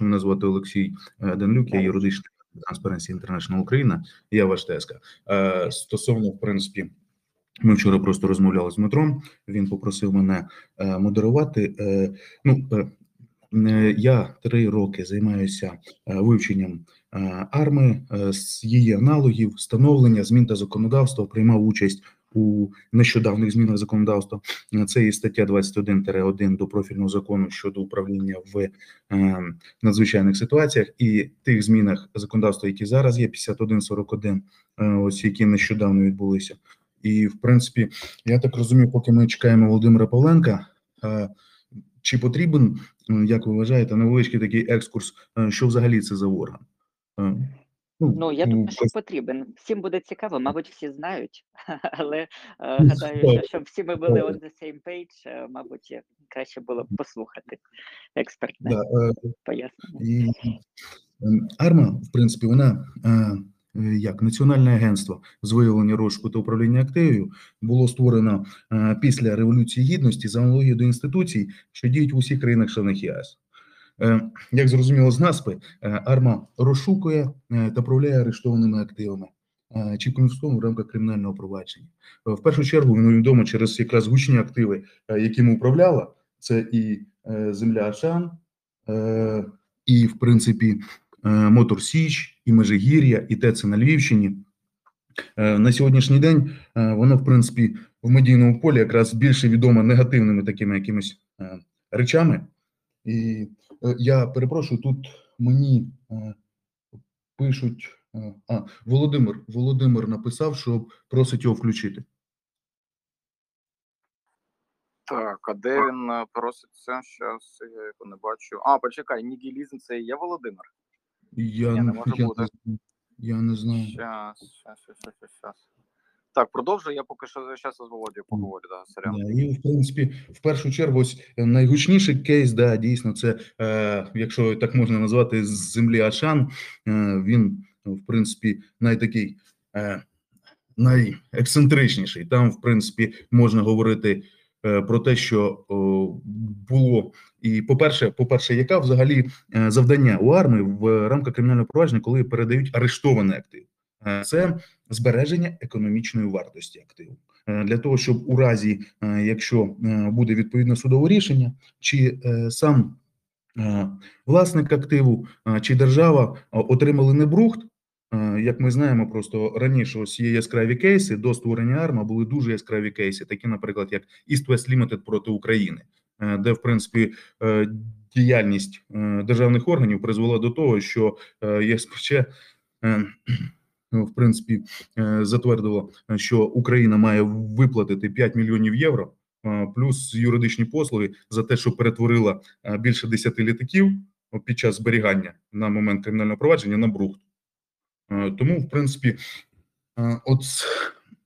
що мене звати Олексій е, Данлюк, я юридичний Transparency International Україна, я ваш ТСК. Е, Стосовно, в принципі, ми вчора просто розмовляли з Дмитром. Він попросив мене е, модерувати. Ну, я три роки займаюся вивченням арми, з її аналогів, встановлення змін та законодавства, приймав участь у нещодавних змінах законодавства. Е, Це і стаття 21-1 до профільного закону щодо управління в е, надзвичайних ситуаціях і тих змінах законодавства, які зараз є, 51-41, е, ось які нещодавно відбулися. І в принципі, я так розумію, поки ми чекаємо Володимира Павленка. Чи потрібен, як ви вважаєте, невеличкий такий екскурс, що взагалі це за орган? Е, Ну, я думаю, що потрібен. Всім буде цікаво, мабуть, всі знають, але е, Ну, гадаю, що щоб всі ми були on the same page, е, мабуть, е, краще було б послухати експертне Да, пояснення. Ем, АРМА, в принципі, вона як національне агентство з виявлення розшуку та управління активів було створено після революції гідності за аналогією до інституцій, що діють в усіх країнах-членах ЄС. Е, Як зрозуміло з назви, е, АРМА розшукує е, та управляє арештованими активами чи конфіскованими в рамках кримінального провадження. В першу чергу воно відомо через якраз гучні активи, якими управляла. Це і земля Ашан, і, в принципі, Мотор Січ, і Межигір'я, і ТЕЦ на Львівщині. На сьогоднішній день воно, в принципі, в медійному полі якраз більше відомо негативними такими якимись речами. І я перепрошую, тут мені е, пишуть. е, А, Володимир, Володимир написав, що просить його включити. Так, а де він е, проситься? Щас я його не бачу. А, почекай, нігілізм це і є Володимир. Я, Ні, не може я, бути. я не знаю. Щас, щас, щас, щас. Так, продовжуй, я поки що зараз з Володією поговорю, да, сорян. І в принципі, в першу чергу, ось е, найгучніший кейс, да, дійсно, це е, якщо так можна назвати, з землі Ашан. Е, він, в принципі, найтакий е, найексцентричніший. Там, в принципі, можна говорити е, про те, що о, було. І, по-перше, по-перше, яка взагалі е, завдання у армії в рамках кримінального провадження, коли передають арештований актив? Е, Це збереження економічної вартості активу Е, для того, щоб у разі, е, якщо буде відповідне судове рішення, чи сам власник активу, чи держава отримали не брухт. Як ми знаємо, просто раніше ось є яскраві кейси до створення АРМА були дуже яскраві кейси, такі, наприклад, як East West Limited проти України, де в принципі діяльність державних органів призвела до того, що ЄСПЧ в принципі е, затвердило, що Україна має виплатити 5 мільйонів євро е, плюс юридичні послуги за те, що перетворила е, більше 10 літаків під час зберігання на момент кримінального провадження на брухт. Е, Тому, в принципі, е, от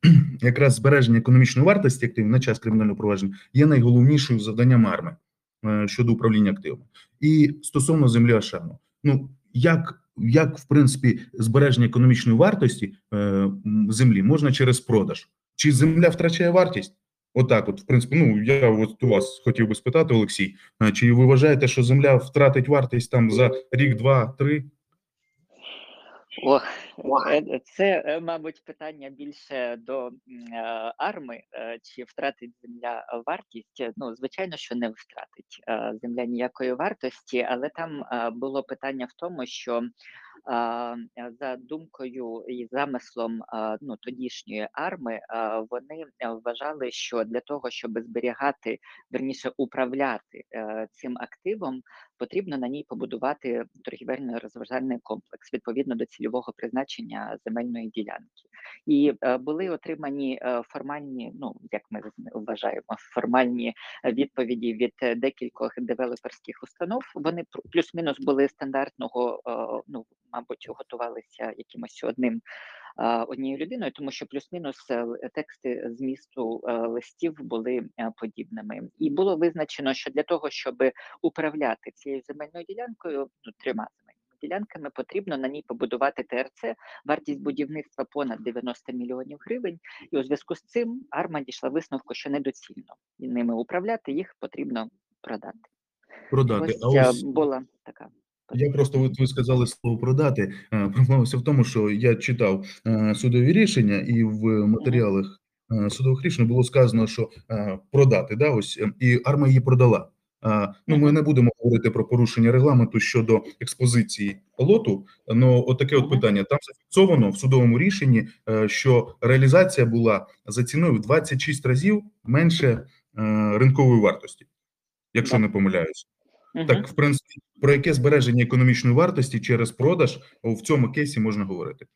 якраз збереження економічної вартості активів на час кримінального провадження є найголовнішою завданням арми е, щодо управління активами. І стосовно землі Ашану, ну як, як в принципі збереження економічної вартості е, землі можна через продаж? Чи земля втрачає вартість? Отак, от, в принципі, ну я от у вас хотів би спитати, Олексій, е, чи ви вважаєте, що земля втратить вартість там за рік, два, три? Ох, е, це, е, мабуть, питання більше до е, арми, е, чи втратить земля е, вартість. Е, Ну, звичайно, що не втратить е, земля ніякої вартості, але там е, було питання в тому, що е, за думкою і замислом ну, тодішньої арми, вони е, вважали, що для того, щоб зберігати, верніше управляти е, цим активом, потрібно на ній побудувати торгівельно розважальний комплекс відповідно до цільового призначення земельної ділянки. І е, були отримані е, формальні, ну як ми вважаємо, формальні відповіді від декількох девелоперських установ. Вони плюс-мінус були стандартного, е, ну мабуть, готувалися якимось одним однією людиною, тому що плюс-мінус е, тексти змісту е, листів були е, подібними. І було визначено, що для того, щоб управляти цією земельною ділянкою, ну трьома земельними ділянками, потрібно на ній побудувати ТРЦ. Вартість будівництва понад 90 мільйонів гривень. І у зв'язку з цим Арма дійшла висновку, що недоцільно і ними управляти їх потрібно продати. Продати. Ось А ось була така. Я просто от ви сказали слово продати. Е, Проблема в тому, що я читав е, судові рішення, і в матеріалах е, судових рішень було сказано, що продати, да, ось е, і арма її продала. Ну, ми не будемо говорити про порушення регламенту щодо експозиції лоту. але отаке от питання. Там зафіксовано в судовому рішенні, що реалізація була за ціною в 26 разів менше ринкової вартості, якщо не помиляюсь. Так, в принципі, про яке збереження економічної вартості через продаж в цьому кейсі можна говорити?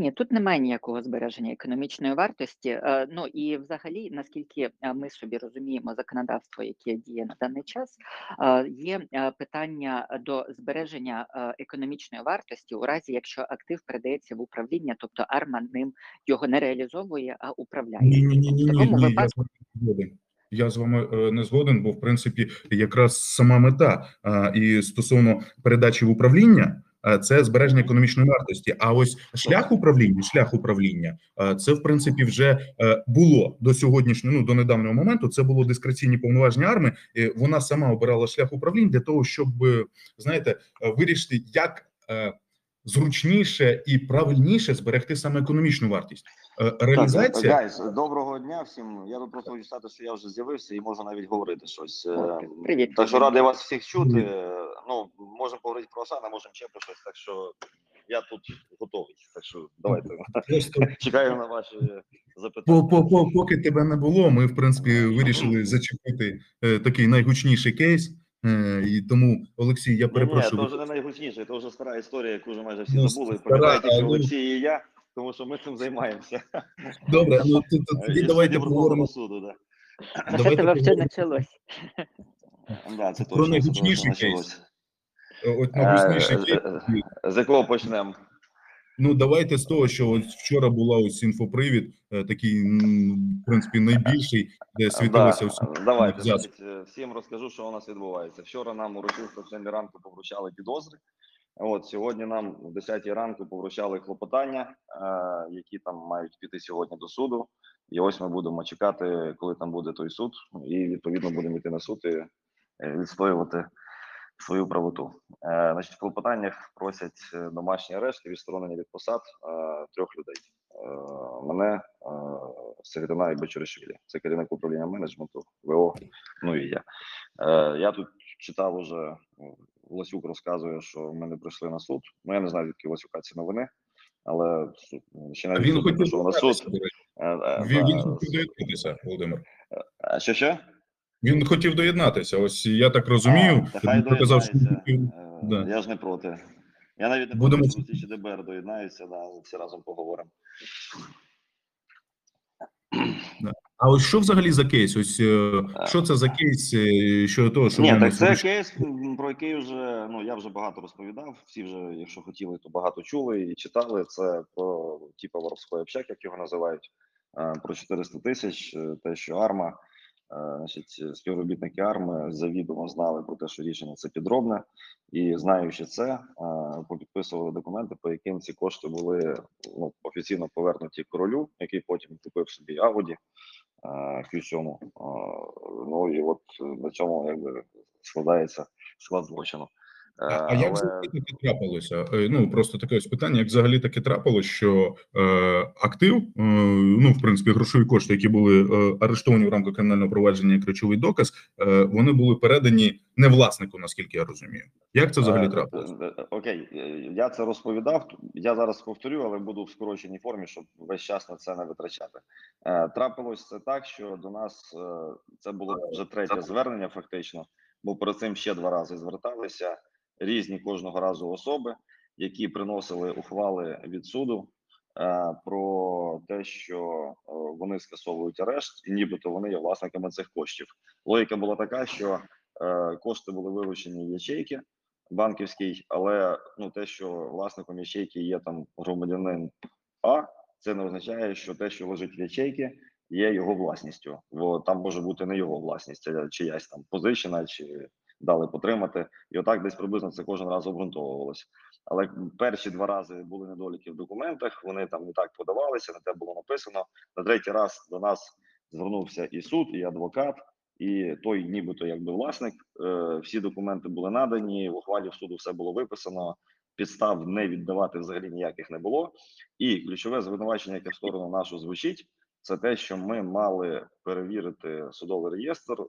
Ні, тут немає ніякого збереження економічної вартості. Е, Ну і взагалі, наскільки е, ми собі розуміємо законодавство, яке діє на даний час, е, є питання до збереження економічної вартості у разі, якщо актив передається в управління, тобто арма ним його не реалізовує, а управляє. Ні, ні, ні, ні, В ні, такому ні, я випадку згоден. Я з вами е, не згоден, бо в принципі якраз сама мета і стосовно передачі в управління. Це збереження економічної вартості. А ось шлях управління, шлях управління, це в принципі вже е, було до сьогоднішнього, ну до недавнього моменту. Це було дискреційні повноваження АРМИ. Вона сама обирала шлях управління для того, щоб знаєте, е, вирішити, як зручніше і правильніше зберегти саме економічну вартість. Е, Реалізація Guys, доброго дня всім. Я тут просто хочу сказати, що я вже з'явився і можу навіть говорити щось. Е, привіт. Так що радий вас всіх чути. Е, Ну, можемо поговорити про Осана, можемо ще про щось. Так що я тут готовий. Так що давайте просто чекаю на ваші По, запитання. по, по, поки тебе не було, ми в принципі вирішили зачепити е, такий найгучніший кейс. Е, і тому, Олексій, я Ні, ні, перепрошую. то вже не найгучніше, то вже стара історія, яку вже майже всі Ну, забули. стара, Пам'ятають Олексій і я, тому що ми цим займаємося. Добре, ну то, то, І тоді давайте поговоримо. Суду, да. Давайте тебе все почалось? Да, це Про точно найгучніший точно почалось. Е, От найгучніший Е, кейс. е, З якого почнемо? Ну давайте з того, що ось вчора була ось інфопривід, е, такий в принципі найбільший, де світилося Да, всі. давайте значить, е, всім розкажу, що у нас відбувається. Вчора нам урочисто в 7 ранку повручали підозри. От сьогодні нам в 10 ранку повручали клопотання, е, які там мають піти сьогодні до суду. І ось ми будемо чекати, коли там буде той суд, і відповідно будемо йти на суд і е, відстоювати свою правоту. Е, значить, в клопотаннях просять е, домашній арешт і відсторонення від посад е, трьох людей. Е, мене, е, Середина і Бочуришвілі. Це керівник управління менеджменту, ВО, ну і я. Е, я тут читав уже, Ласюк розказує, що ми не прийшли на суд. Ну, я не знаю, звідки Ласюка ці новини, але ще навіть він хотів на суд. він хотів доєднатися, Володимир. А що ще? Він хотів доєднатися. Ось я так розумію. А, та Він показав, що. Е, да. Я ж не проти. Я навіть не Будемо проти, що ДБР доєднаються, да, всі разом поговоримо. А ось що взагалі за кейс? Ось е, що це за кейс е, щодо того, що Ні, так це порушили? кейс, про який вже ну я вже багато розповідав. Всі вже, якщо хотіли, то багато чули і читали. Це про типу воровський общак, як його називають, е, про 400 тисяч. е, Те, що арма, е, значить, співробітники арми завідомо знали про те, що рішення це підробне, і знаючи це, е, попідписували документи, по яким ці кошти були ну, офіційно повернуті королю, який потім купив собі Ауді. Q7. Ну і от е, на цьому якби складається склад злочину. А, як взагалі таке трапилося? Е, Ну просто таке ось питання: як взагалі таке трапилось, що е, актив, е, ну в принципі, грошові кошти, які були е, арештовані в рамках кримінального провадження, як речовий доказ, е, вони були передані не власнику, наскільки я розумію. Як це взагалі Е, трапилось? е, Окей, я це розповідав. Я зараз повторю, але буду в скороченій формі, щоб весь час на це не витрачати. Е, Трапилось це так, що до нас е, це було вже третє звернення, фактично, бо перед цим ще два рази зверталися різні кожного разу особи, які приносили ухвали від суду. е, Про те, що е, вони скасовують арешт, і нібито вони є власниками цих коштів. Логіка була така, що е, кошти були виручені в ячейки, банківський, але ну те, що власником ячейки є там громадянин А, це не означає, що те, що лежить в ячейки, є його власністю. Бо там може бути не його власність, а чиясь там позичена чи дали потримати. І отак десь приблизно це кожен раз обґрунтовувалося. Але перші два рази були недоліки в документах. Вони там не так подавалися, не те було написано. На третій раз до нас звернувся і суд, і адвокат, і той, нібито якби власник, е, всі документи були надані. В ухвалі в суду все було виписано. Підстав не віддавати взагалі ніяких не було. І ключове звинувачення, яке в сторону нашу звучить, це те, що ми мали перевірити судовий реєстр, е,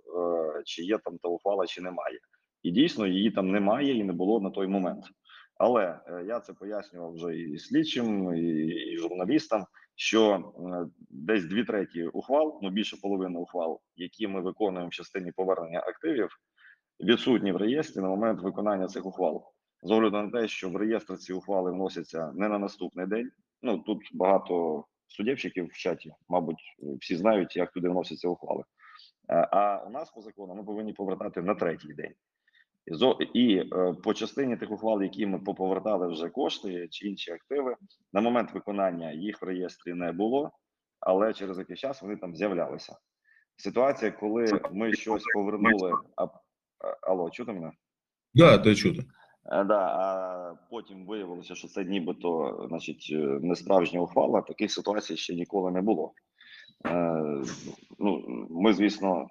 чи є там та ухвала, чи немає. І дійсно її там немає і не було на той момент. Але е, я це пояснював вже і слідчим, і, і журналістам, що е, десь дві треті ухвал, ну більше половини ухвал, які ми виконуємо в частині повернення активів, відсутні в реєстрі на момент виконання цих ухвал. З огляду на те, що в реєстр ці ухвали вносяться не на наступний день. Ну тут багато суддівчиків в чаті, мабуть, всі знають, як туди вносяться ухвали. Е, А у нас по закону ми повинні повертати на третій день. І е, по частині тих ухвал, які ми поповертали вже кошти чи інші активи, на момент виконання їх в реєстрі не було, але через якийсь час вони там з'являлися. Ситуація, коли ми щось повернули, а, алло, чути мене? Да, те чути. Е, Да, а потім виявилося, що це нібито, значить, е, не справжня ухвала. Таких ситуацій ще ніколи не було. Е, ну, ми, звісно,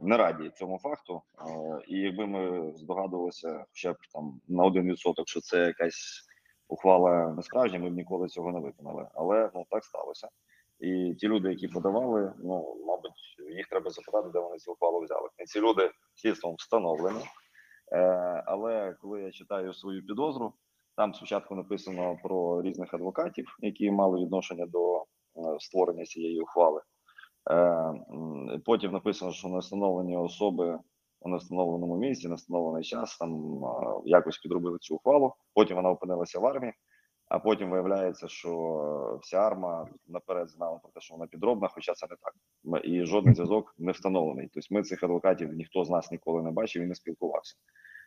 не раді цьому факту. Е, і якби ми здогадувалися хоча б там на один відсоток, що це якась ухвала не справжня, ми б ніколи цього не виконали. Але ну так сталося. І ті люди, які подавали, ну мабуть, їх треба запитати, де вони цю ухвалу взяли. І ці люди слідством встановлені. Е, але коли я читаю свою підозру, там спочатку написано про різних адвокатів, які мали відношення до е, створення цієї ухвали. Е, потім написано, що не встановлені особи у невстановленому місці, на встановлений час там якось підробили цю ухвалу. Потім вона опинилася в армії. А потім виявляється, що вся арма наперед знала про те, що вона підробна, хоча це не так. І жодний зв'язок не встановлений. Тобто ми цих адвокатів ніхто з нас ніколи не бачив і не спілкувався.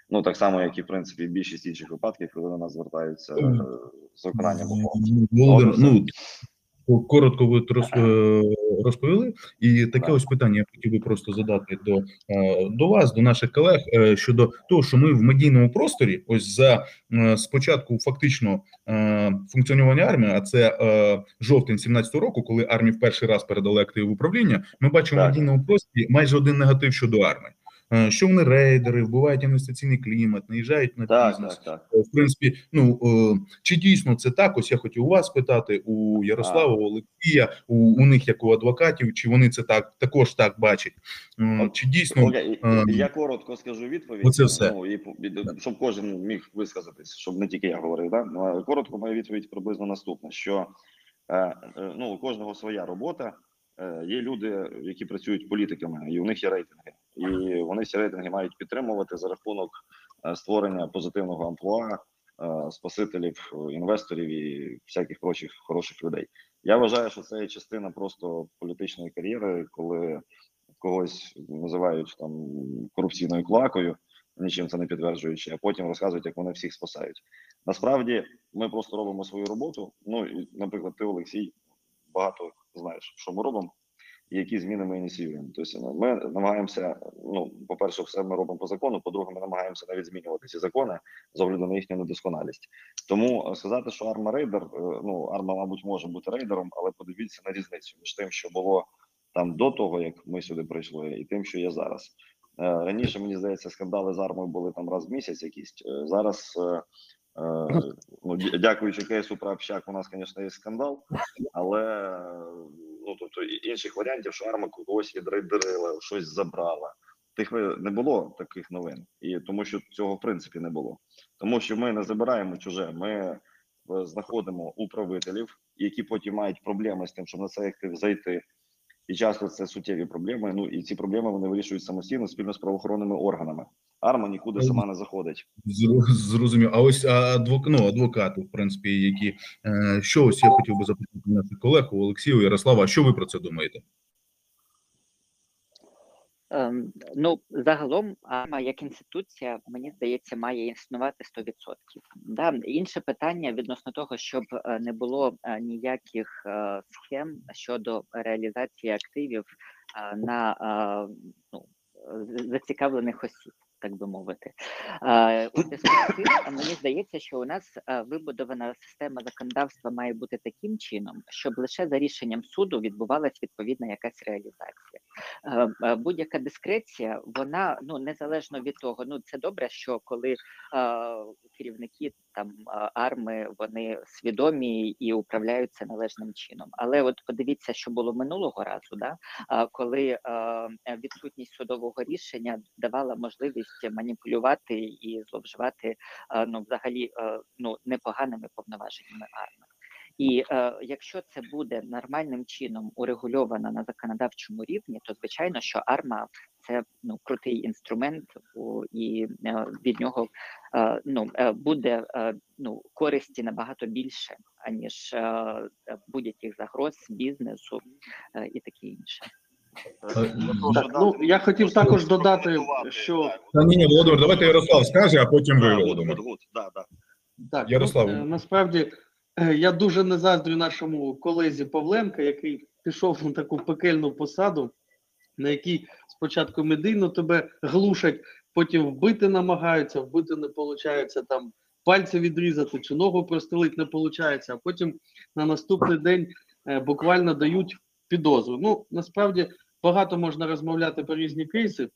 Ну так само, як і в принципі більшість інших випадків, коли до нас звертаються е, з виконанням ну коротко ви е, розповіли, і таке ось питання я хотів би просто задати до, е, до вас, до наших колег е, щодо того, що ми в медійному просторі, ось за е, спочатку фактично функціонування армії, а це жовтень 17 року, коли армії в перший раз передали актив управління. Ми бачимо в медійному просторі майже один негатив щодо армії. Е, Що вони рейдери, вбивають інвестиційний клімат, наїжджають на Так, бізнес. так, так. Е, В принципі, ну е, чи дійсно це так? Ось я хотів у вас питати у Ярослава, у Олексія, у, у них як у адвокатів, чи вони це так також так бачать? Чи дійсно Окей, е, я коротко скажу відповідь. оце все. Ну, і, щоб кожен міг висказатись, щоб не тільки я говорив. Да? Ну, Коротко, моя відповідь приблизно наступна: що ну, у кожного своя робота. Є люди, які працюють політиками, і у них є рейтинги, і вони ці рейтинги мають підтримувати за рахунок е, створення позитивного амплуа, е, спасителів, інвесторів і всяких прочих хороших людей. Я вважаю, що це є частина просто політичної кар'єри, коли когось називають там корупційною клакою, нічим це не підтверджуючи, а потім розказують, як вони всіх спасають. Насправді ми просто робимо свою роботу. Ну і, наприклад, ти, Олексій, багато знаєш, що ми робимо. Які зміни ми ініціюємо. Тобто ми намагаємося. Ну, по-перше, все ми робимо по закону. По-друге, ми намагаємося навіть змінювати ці закони з огляду на їхню недосконалість. Тому е, сказати, що арма рейдер, ну арма, мабуть, може бути рейдером, але подивіться на різницю між тим, що було там до того, як ми сюди прийшли, і тим, що є зараз. Е, Раніше мені здається, скандали з армою були там раз в місяць. Якісь Е, зараз. Ну, дякуючи кейсу про общак, у нас, звісно, є скандал, але ну тобто інших варіантів, що арма когось відрейдерила, щось забрала. Тих не було таких новин, і тому що цього в принципі не було. Тому що ми не забираємо чуже, ми е, знаходимо управителів, які потім мають проблеми з тим, щоб на цей актив зайти. І часто це суттєві проблеми. Ну і ці проблеми вони вирішують самостійно спільно з правоохоронними органами. Арма нікуди сама не заходить. зрозумів? А ось адвок, ну, адвокати, в принципі, які е, що ось я хотів би запитати наших колег у Олексію Ярослава. Що ви про це думаєте? Ем, Ну, загалом, АМА як інституція, мені здається, має існувати 100%. Да? Інше питання відносно того, щоб е, не було е, ніяких е, схем щодо реалізації активів на ну, зацікавлених осіб. Так би мовити. У зв'язку з цим а мені здається, що у нас вибудована система законодавства має бути таким чином, щоб лише за рішенням суду відбувалась відповідна якась реалізація. Будь-яка дискреція, вона ну незалежно від того, ну це добре, що коли керівники там арми вони свідомі і управляються належним чином. Але от подивіться, що було минулого разу, да коли відсутність судового рішення давала можливість маніпулювати і зловживати ну взагалі ну непоганими повноваженнями арми. І е, якщо це буде нормальним чином урегульовано на законодавчому рівні, то звичайно, що арма це ну крутий інструмент, у, і е, від нього е, ну е, буде е, ну користі набагато більше аніж е, е, будь-яких загроз бізнесу е, і таке інше. Так, ну я хотів також додати, що Та ні, ні, Володимир, давайте Ярослав скаже, а потім ви, Володимир. Так Ярослав. ну, е, насправді е, я дуже не заздрю нашому колезі Павленка, який пішов на таку пекельну посаду, на якій спочатку медійно тебе глушать, потім вбити намагаються, вбити не виходить, там пальці відрізати чи ногу прострелити не виходить, а потім на наступний день е, буквально дають підозру. Ну насправді багато можна розмовляти про різні кейси,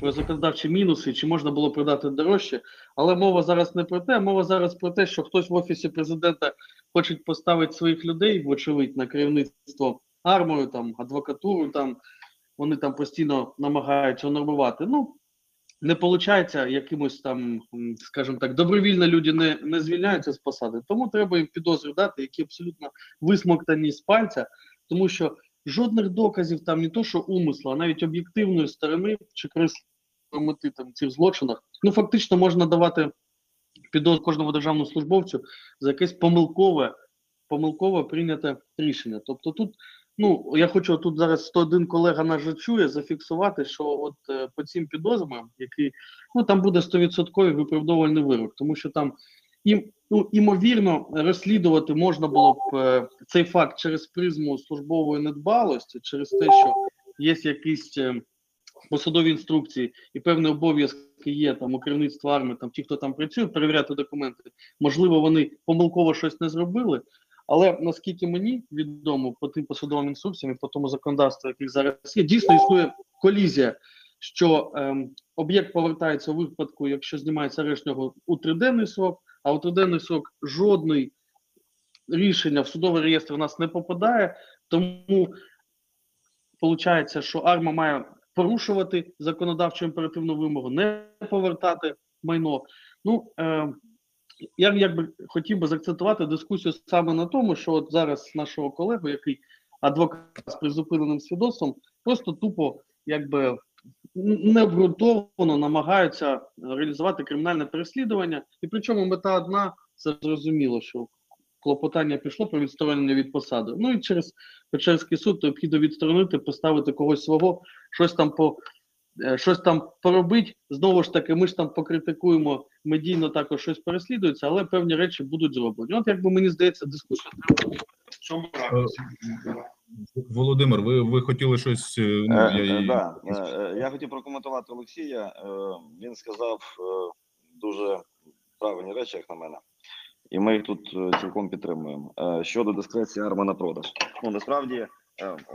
про законодавчі мінуси, чи можна було продати дорожче, але мова зараз не про те, мова зараз про те, що хтось в офісі президента хоче поставити своїх людей, вочевидь, на керівництво армою, там адвокатуру, там вони там постійно намагаються нормувати. Ну не виходить якимось там, скажімо так, добровільно люди не, не звільняються з посади. Тому треба їм підозру дати, які абсолютно висмоктані з пальця, тому що жодних доказів там не то, що умисла, а навіть об'єктивної сторони чи корисної мети там цих злочинах. Ну фактично можна давати підозру кожному державному службовцю за якесь помилкове, помилкове прийняте рішення. Тобто тут. Ну, я хочу тут зараз 101 колега нас же чує зафіксувати, що от е, по цим підозрам, які ну там буде 100% виправдовувальний вирок, тому що там і, ну, імовірно розслідувати можна було б е, цей факт через призму службової недбалості, через те, що є якісь е, посадові інструкції і певні обов'язки є там у керівництва армії, там ті, хто там працює, перевіряти документи. Можливо, вони помилково щось не зробили. Але наскільки мені відомо по тим посадовим інструкціям і по тому законодавству, яких зараз є, дійсно існує колізія, що ем, об'єкт повертається у випадку, якщо знімається арешт нього у триденний срок, а у триденний срок жодний рішення в судовий реєстр у нас не попадає, тому виходить, що АРМА має порушувати законодавчу імперативну вимогу, не повертати майно. Ну, е, я якби хотів би заакцентувати дискусію саме на тому, що от зараз нашого колегу, який адвокат з призупиненим свідоцтвом, просто тупо якби необґрунтовано намагаються реалізувати кримінальне переслідування. І причому мета одна, це зрозуміло, що клопотання пішло про відсторонення від посади. Ну і через Печерський суд необхідно відсторонити, поставити когось свого, щось там по е, щось там поробить. Знову ж таки, ми ж там покритикуємо медійно також щось переслідується, але певні речі будуть зроблені. От якби мені здається, дискусія треба в цьому ракурсі. Володимир, ви, ви хотіли щось. е, Ну, Е, я, е, і- да, е, я хотів прокоментувати Олексія. Він сказав дуже правильні речі, як на мене, і ми їх тут цілком підтримуємо. Щодо дискреції арми на продаж. Ну насправді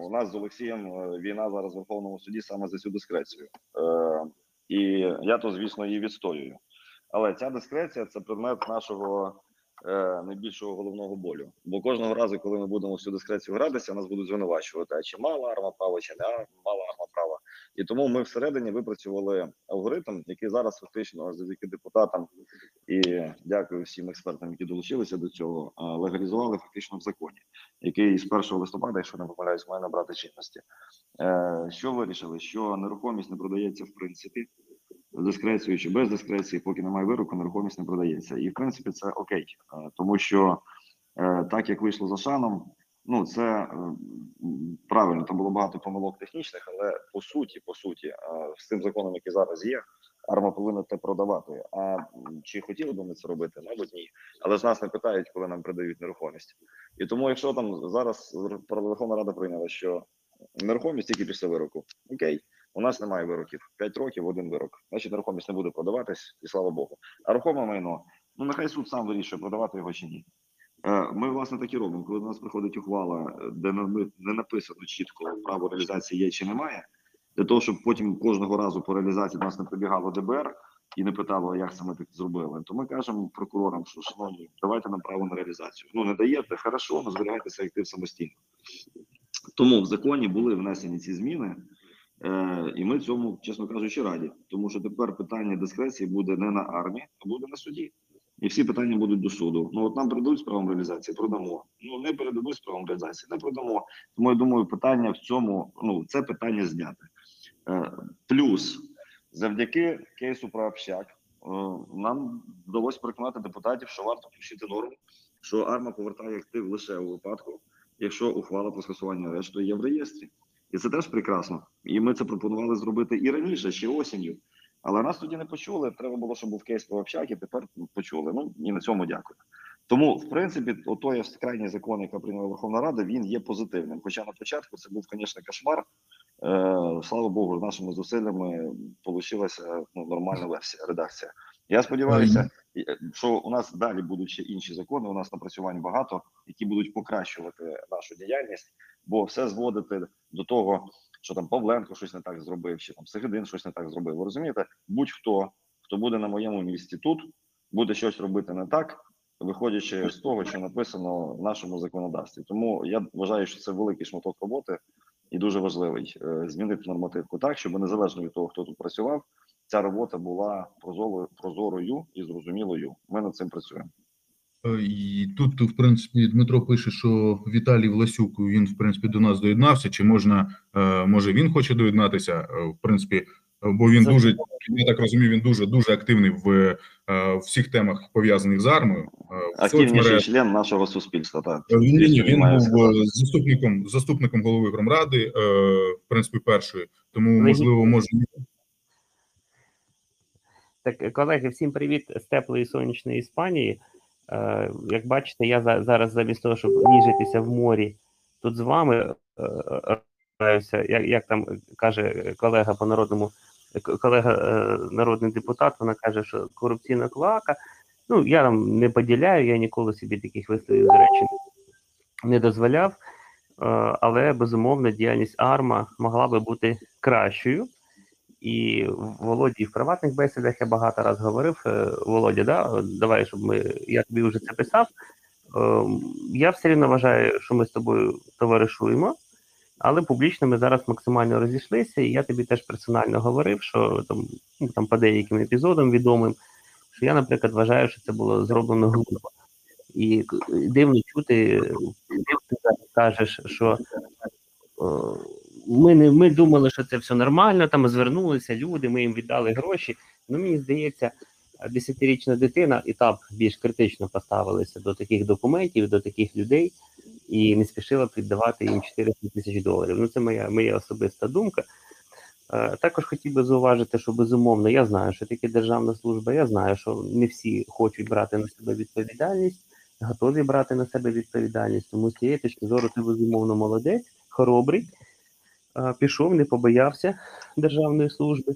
у нас з Олексієм війна зараз в Верховному суді саме за цю дискрецію. І я то, звісно, її відстоюю. Але ця дискреція це предмет нашого е, найбільшого головного болю. Бо кожного разу, коли ми будемо в цю дискрецію гратися, нас будуть звинувачувати, а чи мала арма права, чи не мала арма права. І тому ми всередині випрацювали алгоритм, який зараз фактично завдяки депутатам і дякую всім експертам, які долучилися до цього, е, легалізували фактично в законі, який з 1 листопада, якщо не помиляюсь, має набрати чинності. Е, Що вирішили? Що нерухомість не продається в принципі чи без дискреції, поки немає вироку, нерухомість не продається. І в принципі це окей, е, тому що е, так як вийшло за шаном, ну це е, правильно, там було багато помилок технічних, але по суті, по суті, з тим законом, який зараз є, арма повинна те продавати. А чи хотіли б ми це робити? Мабуть, ні. Але з нас не питають, коли нам продають нерухомість. І тому, якщо там зараз Верховна Рада прийняла, що нерухомість тільки після вироку, окей. У нас немає вироків. 5 років, один вирок. Значить, нерухомість не буде продаватись, і слава Богу. А рухоме майно, ну нехай суд сам вирішує, продавати його чи ні. Е, Ми, власне, так і робимо. Коли до нас приходить ухвала, де не написано чітко право реалізації є чи немає, для того, щоб потім кожного разу по реалізації до нас не прибігало ДБР і не питало, як ми так зробили, то ми кажемо прокурорам, що шановні, давайте нам право на реалізацію. Ну не даєте, хорошо, ну зберігайте цей актив самостійно. Тому в законі були внесені ці зміни, е, і ми цьому, чесно кажучи, раді. Тому що тепер питання дискреції буде не на армії, а буде на суді. І всі питання будуть до суду. Ну от нам передадуть правом реалізації, продамо. Ну не передадуть правом реалізації, не продамо. Тому я думаю, питання в цьому, ну це питання зняти. Е, плюс завдяки кейсу про общак е, нам вдалося переконати депутатів, що варто включити норму, що арма повертає актив лише у випадку, якщо ухвала про скасування арешту є в реєстрі. І це теж прекрасно. І ми це пропонували зробити і раніше, ще осінню. Але нас тоді не почули. Треба було, щоб був кейс про общак, і тепер почули. Ну і на цьому дякую. Тому, в принципі, отой крайній закон, який прийняла Верховна Рада, він є позитивним. Хоча на початку це був, звісно, кошмар. Е, слава Богу, нашими зусиллями вийшла ну, нормальна версія, редакція. Я сподіваюся, е, що у нас далі будуть ще інші закони. У нас напрацювань багато, які будуть покращувати нашу діяльність, бо все зводити до того, що там Павленко щось не так зробив, чи там Сагидин щось не так зробив. Ви розумієте? Будь-хто, хто буде на моєму місці тут, буде щось робити не так, виходячи з того, що написано в нашому законодавстві. Тому я вважаю, що це великий шматок роботи і дуже важливий е, змінити нормативку так, щоб незалежно від того, хто тут працював, ця робота була прозорою, прозорою і зрозумілою. Ми над цим працюємо. Е, І тут, в принципі, Дмитро пише, що Віталій Власюк він в принципі до нас доєднався. Чи можна е, може він хоче доєднатися? Е, В принципі, бо він дуже я так розумію, він дуже дуже активний в е, всіх темах пов'язаних з армією. е, Активніший соцмережах. член нашого суспільства. Так Ні, ні, він був сказати. заступником заступником голови громради, в принципі, першої. Тому можливо, може Так, колеги, всім привіт з теплої сонячної Іспанії. Е, як бачите, я за, зараз замість того, щоб ніжитися в морі, тут з вами е, е, як, як там каже колега по народному, колега е, народний депутат, вона каже, що корупційна клака. Ну, я там не поділяю, я ніколи собі таких висловів, до речі, не дозволяв. Е, але безумовно діяльність АРМА могла би бути кращою. І Володі в приватних бесідах я багато раз говорив. е, Володя, да, давай, щоб ми я тобі вже це писав. Е, Я все рівно вважаю, що ми з тобою товаришуємо, але публічно ми зараз максимально розійшлися, і я тобі теж персонально говорив, що там, ну, там по деяким епізодам відомим, що я, наприклад, вважаю, що це було зроблено глупо. І дивно чути, ти кажеш, що е, ми не ми думали, що це все нормально. Там звернулися люди, ми їм віддали гроші. Ну мені здається, десятирічна дитина і так більш критично поставилися до таких документів, до таких людей, і не спішила б віддавати їм 400 тисяч доларів. Ну це моя моя особиста думка. Е, Також хотів би зауважити, що безумовно я знаю, що таке державна служба. Я знаю, що не всі хочуть брати на себе відповідальність, готові брати на себе відповідальність. Тому з цієї точки зору ти безумовно молодець, хоробрий. Пішов, не побоявся державної служби,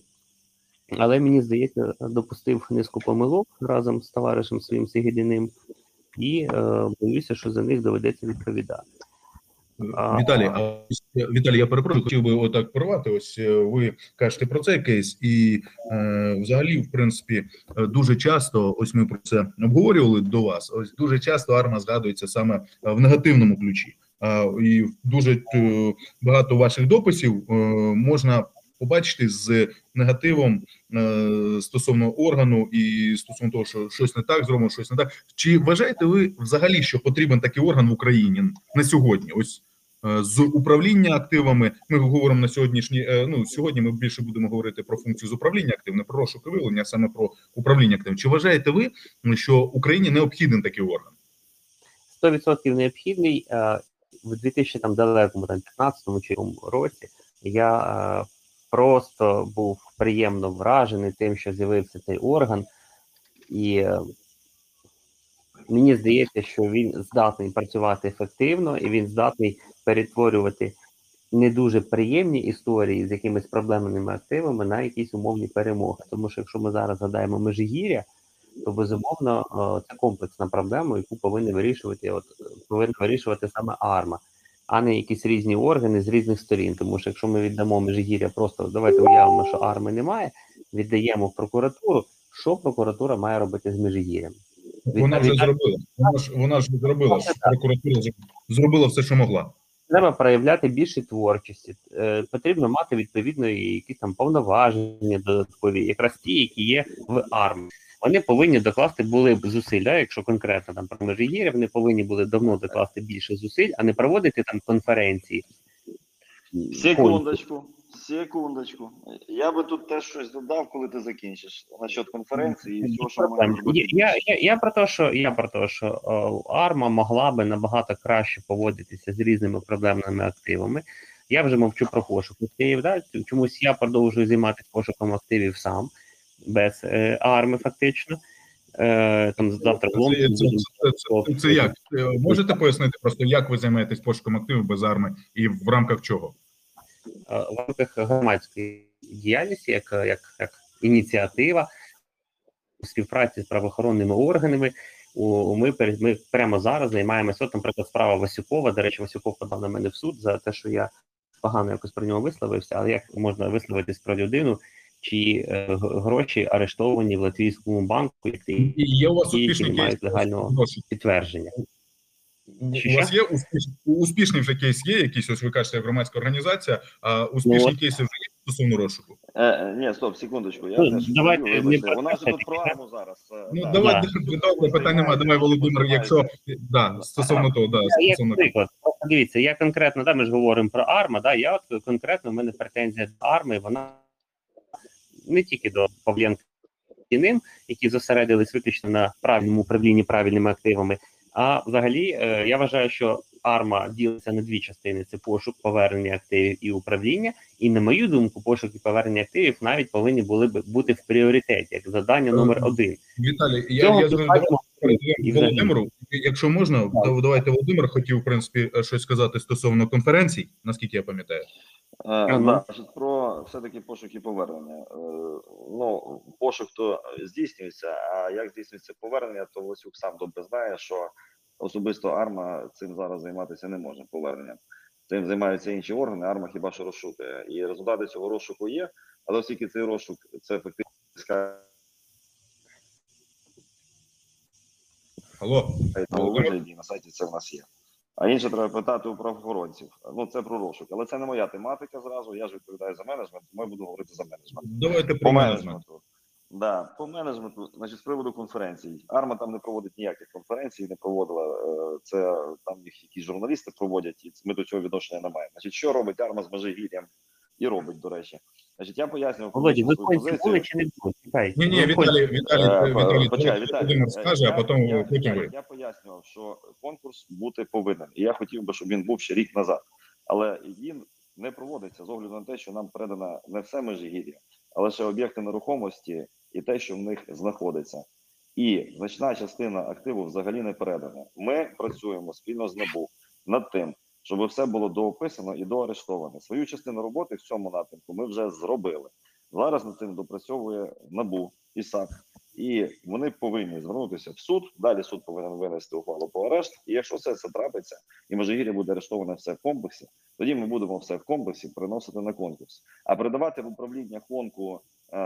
але мені здається, допустив низку помилок разом з товаришем своїм Сигідиним, і е, боюся, що за них доведеться відповідати. Віталій, а Віталій, я перепрошую, хотів би отак порвати. Ось е, ви кажете про цей кейс, і е, взагалі, в принципі, дуже часто, ось ми про це обговорювали до вас. Ось дуже часто арма згадується саме в негативному ключі. І дуже е, багато ваших дописів е, можна побачити з негативом е, стосовно органу і стосовно того, що щось не так зроблено, щось не так. Чи вважаєте ви взагалі, що потрібен такий орган в Україні на сьогодні? Ось з управління активами. Ми говоримо на сьогоднішній. Ну сьогодні ми більше будемо говорити про функцію з управління активами, не про розшук і виявлення, а саме про управління активами. Чи вважаєте ви, що Україні необхідний такий орган? 100% необхідний. В 2000 там далекому там 15-му чи році я е, просто був приємно вражений тим, що з'явився цей орган, і е, мені здається, що він здатний працювати ефективно і він здатний перетворювати не дуже приємні історії з якимись проблемними активами на якісь умовні перемоги. Тому що якщо ми зараз згадаємо межигір'я, то безумовно е, це комплексна проблема, яку повинні вирішувати, от повинна вирішувати саме АРМА, а не якісь різні органи з різних сторін. Тому що якщо ми віддамо межигір'я, просто давайте уявимо, що АРМи немає, віддаємо в прокуратуру. Що прокуратура має робити з межигір'ям? Вона вже зробила. Вона ж вона ж зробила. Прокуратура зробила все, що могла. Треба проявляти більше творчості. Е, потрібно мати відповідно якісь там повноваження додаткові, якраз ті, які є в армії. Вони повинні докласти були б зусилля, якщо конкретно там про межигір'я, вони повинні були давно докласти більше зусиль, а не проводити там конференції. Секундочку, секундочку. Я би тут теж щось додав, коли ти закінчиш насчет конференції і всього, що ми я, я, я про те, що я про те, що е, арма могла би набагато краще поводитися з різними проблемними активами. Я вже мовчу про пошук активів. Да? Чомусь я продовжую займатися пошуком активів сам, без е, арми, фактично. Е, там завтра Це, це, це, це, це як? Е, Можете пояснити просто, як ви займаєтесь пошуком активів без арми і в рамках чого? е, в рамках громадської діяльності, як, як, як ініціатива у співпраці з правоохоронними органами. У, ми, ми прямо зараз займаємося, от, наприклад, справа Васюкова. До речі, Васюков подав на мене в суд за те, що я погано якось про нього висловився, але як можна висловитись про людину, чи е, гроші арештовані в латвійському банку, як ти І є у вас успішні не мають кейси? легального підтвердження? У Що, вас є успішні, успішний вже кейс є, якийсь, ось ви кажете, громадська організація, а успішні Ну, кейси вже є стосовно розшуку? Е, е, ні, стоп, секундочку. Я Ну, давайте не про Вона ж тут про арму зараз. е, Ну, да. давай, Да. добре, питань немає, давай, Володимир, якщо, да, стосовно того, да, Я стосовно просто дивіться, я конкретно, да, ми ж говоримо про арма, да, я от конкретно в мене претензія до арми, вона не тільки до Павленка і ним, які зосередились виключно на правильному управлінні правильними активами. А взагалі, е, я вважаю, що арма ділиться на дві частини: це пошук повернення активів і управління. І на мою думку, пошук і повернення активів навіть повинні були б бути в пріоритеті, як завдання номер один. Віталій, я, Цього я І взагалі. Володимиру, якщо можна, да, давайте Володимир хотів, в принципі, щось сказати стосовно конференцій, наскільки я пам'ятаю. Е, Ага. значить, про все-таки пошук і повернення. Е, ну, пошук то здійснюється, а як здійснюється повернення, то Васюк сам добре знає, що особисто АРМА цим зараз займатися не може поверненням. Цим займаються інші органи, АРМА хіба що розшукує. І результати цього розшуку є, але оскільки цей розшук це фактично Алло, на на сайті це в нас є. А інше треба питати у правоохоронців. Ну це про розшук, але це не моя тематика зразу. Я ж відповідаю за менеджмент, тому я буду говорити за менеджмент. давайте про менеджмент. Да, по менеджменту, значить, з приводу конференцій. Арма там не проводить ніяких конференцій, не проводила. е, Це там їх якісь журналісти проводять, і ми до цього відношення не маємо. Значить, що робить Арма з Межигір'ям? І робить, до речі. Значить, я пояснював Володі, ви позицію. були чи не були? Чекай. Ні, ні, Віталій, Віталій, Е, Віталій, почекай, Віталій, Віталій, е, скаже, а потім я, потім ви. я пояснював, що конкурс бути повинен. І я хотів би, щоб він був ще рік назад. Але він не проводиться з огляду на те, що нам передано не все межигір'я, а лише об'єкти нерухомості і те, що в них знаходиться. І значна частина активу взагалі не передана. Ми працюємо спільно з НАБУ над тим, щоб все було доописано і доарештовано. Свою частину роботи в цьому напрямку ми вже зробили. Зараз над цим допрацьовує НАБУ і САП. І вони повинні звернутися в суд. Далі суд повинен винести ухвалу по арешт. І якщо все це трапиться, і Межигір'я буде арештоване все в комплексі, тоді ми будемо все в комплексі приносити на конкурс. А передавати в управління хонку е,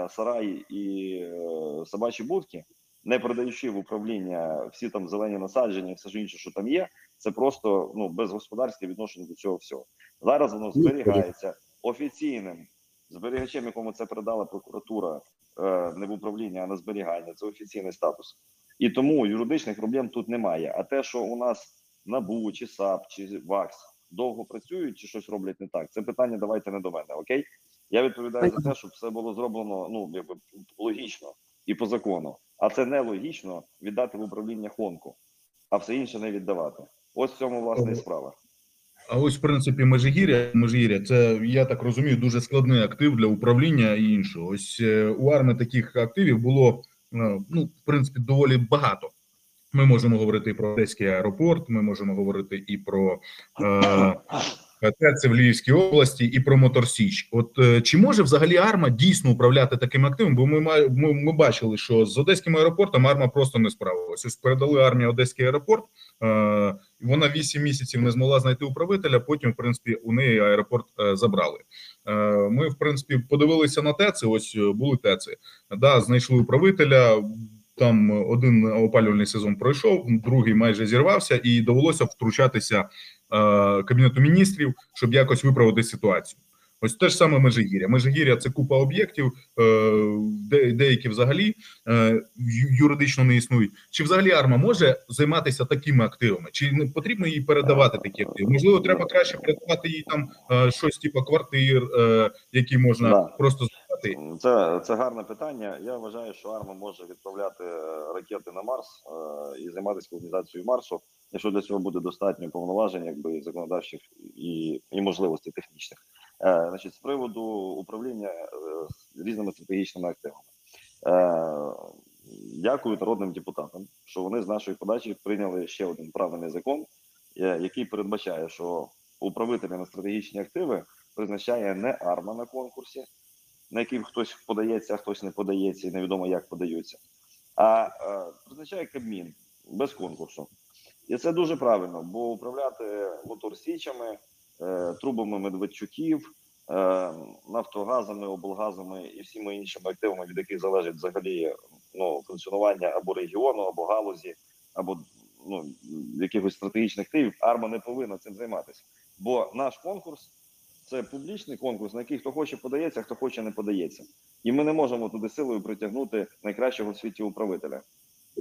сараї і е, собачі будки, не передаючи в управління всі там зелені насадження, все ж інше, що там є, це просто ну безгосподарське відношення до цього всього. Зараз воно зберігається офіційним зберігачем, якому це передала прокуратура, е, не в управління, а на зберігання. Це офіційний статус. І тому юридичних проблем тут немає. А те, що у нас НАБУ, чи САП, чи ВАКС довго працюють, чи щось роблять не так, це питання давайте не до мене. Окей? Я відповідаю за те, щоб все було зроблено ну якби логічно і по закону. А це нелогічно віддати в управління Хонку, а все інше не віддавати. Ось в цьому власне і справа. А ось, в принципі, Межигір'я, Межигір'я, це, я так розумію, дуже складний актив для управління і іншого. Ось е, у арми таких активів було, е, ну, в принципі, доволі багато. Ми можемо говорити і про Одеський аеропорт, ми можемо говорити і про е, е, ТЕЦи в Львівській області і про Моторсіч. От е, чи може взагалі Арма дійсно управляти таким активом? Бо ми ми, ми бачили, що з Одеським аеропортом Арма просто не справилась. Ось передали армії Одеський аеропорт. Е, вона 8 місяців не змогла знайти управителя. Потім, в принципі, у неї аеропорт е, забрали. Е, ми, в принципі, подивилися на ТЕЦи. Ось е, були ТЕЦи. Да, знайшли управителя. Там один опалювальний сезон пройшов, другий майже зірвався, і довелося втручатися кабінету міністрів, щоб якось виправити ситуацію. Ось те ж саме Межигір'я. Межигір'я це купа об'єктів, е, де, деякі взагалі е, юридично не існують. Чи взагалі арма може займатися такими активами? Чи не потрібно їй передавати такі активи? Можливо, треба краще передавати їй там е, щось типу квартир, е, які можна Да. просто здати. Це, це гарне питання. Я вважаю, що Арма може відправляти е, ракети на Марс е, і займатися колонізацією Марсу, якщо для цього буде достатньо повноважень, якби законодавчих і, і можливостей технічних. Е, значить, з приводу управління е, різними стратегічними активами. Е, дякую народним депутатам, що вони з нашої подачі прийняли ще один правильний закон, е, який передбачає, що управителя на стратегічні активи призначає не арма на конкурсі, на яким хтось подається, а хтось не подається, і невідомо як подаються, а е, призначає Кабмін без конкурсу. І це дуже правильно, бо управляти моторсічами, е, трубами Медведчуків, е, нафтогазами, облгазами і всіма іншими активами, від яких залежить взагалі ну, функціонування або регіону, або галузі, або ну, якихось стратегічних активів, арма не повинна цим займатися. Бо наш конкурс це публічний конкурс, на який хто хоче подається, а хто хоче не подається. І ми не можемо туди силою притягнути найкращого в світі управителя.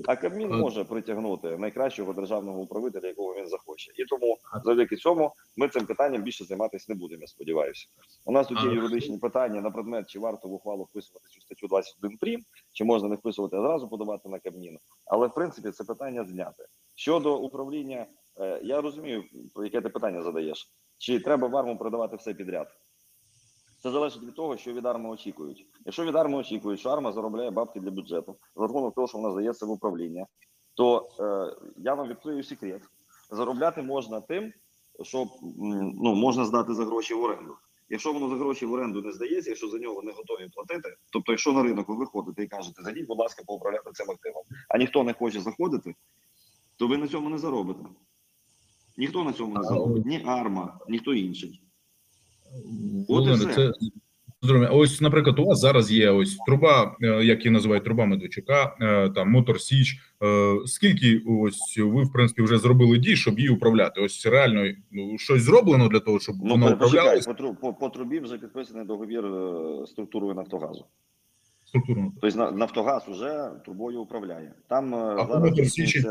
А Кабмін А- може притягнути найкращого державного управителя, якого він захоче. І тому завдяки цьому ми цим питанням більше займатися не будемо. Я сподіваюся. У нас тут є юридичні питання на предмет, чи варто в ухвалу вписувати цю статтю 21 прим, чи можна не вписувати а зразу подавати на Кабмін. Але в принципі це питання зняте. Щодо управління, е, я розумію, яке ти питання задаєш. Чи треба в арму продавати все підряд? Це залежить від того, що від арми очікують. Якщо від арми очікують, що арма заробляє бабки для бюджету за рахунок того, що вона здається в управління, то е, я вам відкрию секрет. Заробляти можна тим, що ну, можна здати за гроші в оренду. Якщо воно за гроші в оренду не здається, якщо за нього не готові платити, тобто, якщо на ринок ви виходите і кажете, зайдіть, будь ласка, поуправляти цим активом, а ніхто не хоче заходити, то ви на цьому не заробите. Ніхто на цьому не заробить, ні арма, ніхто інший. Володимир, це. Ось, наприклад, у вас зараз є ось труба, е, як її називають труба Медведчука, е, там Мотор Січ. Е, Скільки ось ви в принципі вже зробили дій, щоб її управляти? Ось реально ну, щось зроблено для того, щоб Ну, вона почекай, по, по, трубі вже підписаний договір структурою Нафтогазу. структурно. Тобто Нафтогаз вже трубою управляє. Там А зараз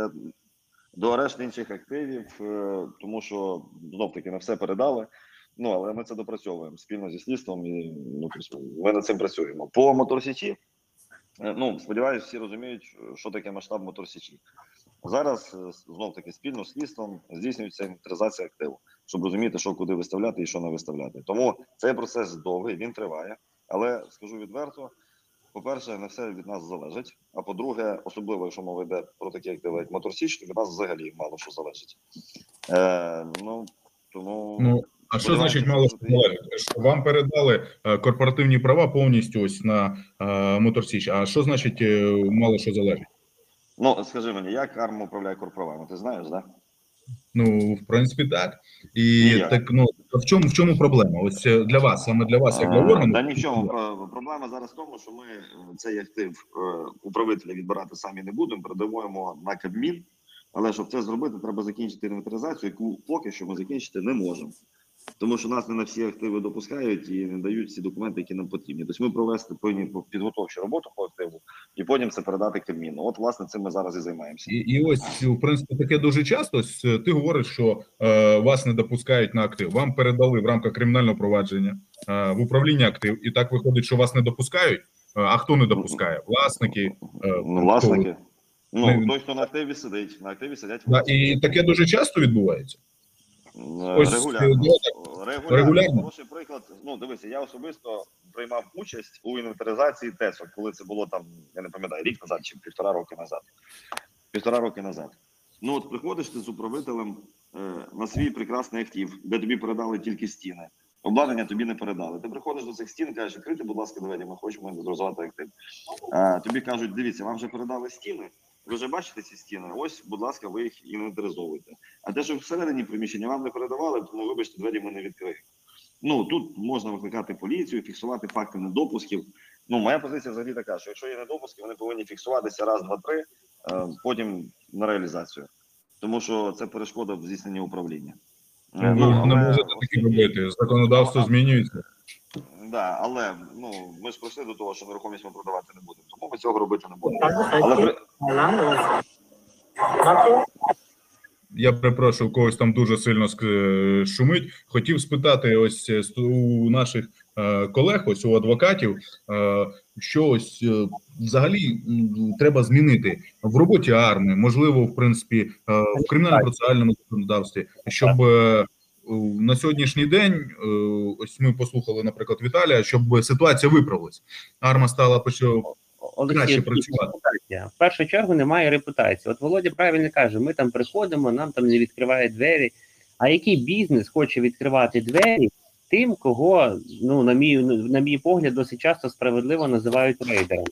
до арешт інших активів, тому що знов таки не все передали. Ну але ми це допрацьовуємо спільно зі слідством, і ну тобто, ми над цим працюємо. По моторсічі, е, ну сподіваюся, всі розуміють, що таке масштаб моторсічі. Зараз е, знов таки спільно з слідством здійснюється інвентаризація активу, щоб розуміти, що куди виставляти і що не виставляти. Тому цей процес довгий, він триває. Але скажу відверто, по-перше, не все від нас залежить. А по-друге, особливо, якщо мова йде про такі активи, як Моторсіч, то від нас взагалі мало що залежить. Е, ну тому Ну а що значить мало що? Вам передали е, корпоративні права повністю ось на е, Мотор Січ? А що значить е, мало що залежить? ну скажи мені, як арма управляє корправами? Ти знаєш, да? Ну, в принципі, так. І Ніяк. так ну в чому в чому проблема? Ось для вас, саме для вас, як для органу. Та ні в чому. Проблема зараз в тому, що ми цей актив управителя відбирати самі не будемо, передамо на Кабмін. Але щоб це зробити, треба закінчити інвентаризацію, яку поки що ми закінчити не можемо. Тому що нас не на всі активи допускають і не дають всі документи, які нам потрібні. Тобто ми провести повинні підготовчу роботу по активу і потім це передати Кабміну. От, власне, цим ми зараз і займаємося. І, і ось в принципі таке дуже часто. Ось, е, Ти говориш, що е, вас не допускають на актив. Вам передали в рамках кримінального провадження е, в управління актив, і так виходить, що вас не допускають. Е, А хто не допускає? Власники. е, Ну, власники. Ну, Не- той, хто на активі сидить, на активі сидять Да, і таке дуже часто відбувається. Ось, Регулярно. Регулярно. Регулярно. Хороший приклад. Ну, дивися, я особисто приймав участь у інвентаризації ТЕСО, коли це було там, я не пам'ятаю, рік назад чи півтора роки назад. Півтора роки назад. Ну, от приходиш ти з управителем е, на свій прекрасний актив, де тобі передали тільки стіни. Обладнання тобі не передали. Ти приходиш до цих стін, кажеш, відкрити, будь ласка, двері, ми хочемо інвентаризувати актив. Е, тобі кажуть, дивіться, вам вже передали стіни. Ви вже бачите ці стіни? Ось, будь ласка, ви їх інвентаризовуєте. А те, що всередині приміщення вам не передавали, тому вибачте, двері ми не відкриємо. Ну тут можна викликати поліцію, фіксувати факти недопусків. Ну, моя позиція взагалі така, що якщо є недопуски, вони повинні фіксуватися раз, два, три, е, потім на реалізацію. Тому що це перешкода в здійсненні управління. Е, Ви ну, не можете таке робити. Законодавство змінюється. Да, але ну ми ж прийшли до того, що нерухомість ми продавати не будемо, тому ми цього робити не будемо. Але при, Я перепрошую, у когось там дуже сильно ск- шумить. Хотів спитати ось е, ст- у наших е, колег, ось у адвокатів, е, що ось е, взагалі м, треба змінити в роботі армії, можливо, в принципі, е, в кримінально-процесуальному законодавстві, щоб е, на сьогоднішній день, е, ось ми послухали, наприклад, Віталія, щоб ситуація виправилась. Арма стала поч- Олексій, краще працювати. В першу чергу немає репутації. От Володя правильно каже: ми там приходимо, нам там не відкривають двері. А який бізнес хоче відкривати двері тим, кого, ну, на мій, на мій погляд, досить часто справедливо називають рейдером?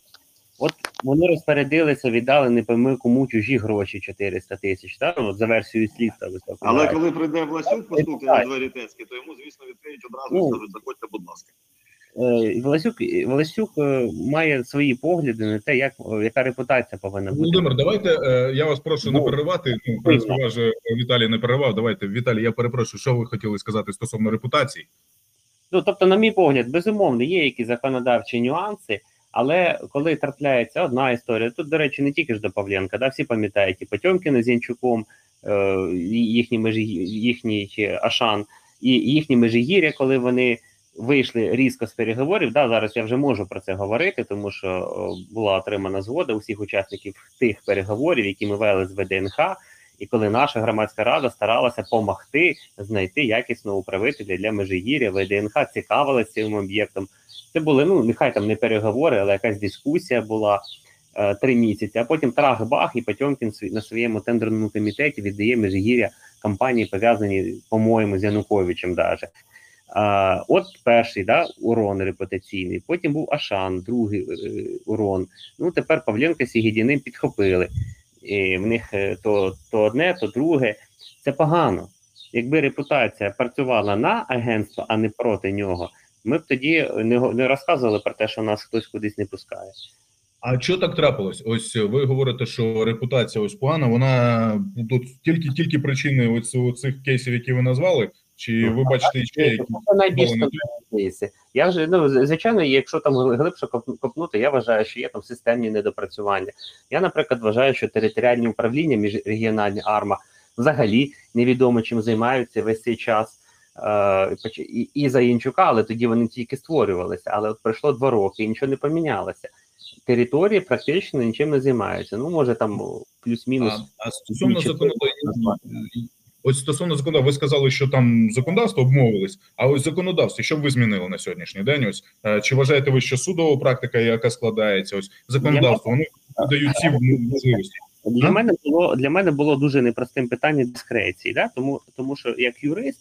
От вони розпорядилися, віддали не пойми кому чужі гроші 400 тисяч, так? Ну, от за версією слідства високо. але коли прийде Власюк постукає на двері Тецьки, то йому, звісно, відкриють одразу Ну. і скажуть, заходьте, будь ласка. Е, Власюк, Власюк е, має свої погляди на те, як, яка репутація повинна бути. Володимир, давайте е, я вас прошу не Ну, переривати. Ну, же Віталій не переривав. Давайте, Віталій, я перепрошую, що ви хотіли сказати стосовно репутації? Ну, тобто, на мій погляд, безумовно, є якісь законодавчі нюанси, але коли трапляється одна історія, тут, до речі, не тільки ж до Павленка, да, всі пам'ятають і Потьомкіна з Янчуком, е, їхні межі, їхній е, Ашан, і їхні межигір'я, коли вони вийшли різко з переговорів. Да, зараз я вже можу про це говорити, тому що була отримана згода усіх учасників тих переговорів, які ми вели з ВДНХ. І коли наша громадська рада старалася допомогти знайти якісного управителя для Межигір'я, ВДНХ цікавилася цим об'єктом. Це були ну нехай там не переговори, але якась дискусія була е, три місяці. А потім трах-бах, і Потьомкін свій- на своєму тендерному комітеті віддає Межигір'я компанії, пов'язані, по-моєму, з Януковичем. Даже. А, от перший да, урон репутаційний, потім був Ашан, другий е, урон. Ну тепер Павленка з Сігідіним підхопили. І в них е, то, то одне, то друге. Це погано. Якби репутація працювала на агентство, а не проти нього, ми б тоді не, го- не розказували про те, що нас хтось кудись не пускає. А що так трапилось? Ось ви говорите, що репутація ось погана. Вона тут тільки тільки причини ось у цих кейсів, які ви назвали, чи ви бачите ще які Це найбільш Вони- здається. Я вже ну звичайно, якщо там глибше копнути, я вважаю, що є там системні недопрацювання. Я, наприклад, вважаю, що територіальні управління міжрегіональні арма взагалі невідомо чим займаються весь цей час. Е, і, і за Янчука, але тоді вони тільки створювалися. Але от пройшло два роки і нічого не помінялося. Території практично нічим не займаються. Ну, може, там плюс-мінус. А, а стосовно законодавства, ось стосовно законодавства, ви сказали, що там законодавство обмовились. А ось законодавство, що б ви змінили на сьогоднішній день? Ось е, чи вважаєте ви, що судова практика, яка складається, ось законодавство, вони дають ці можливості? Для мене було для мене було дуже непростим питання дискреції, да? тому, тому що як юрист,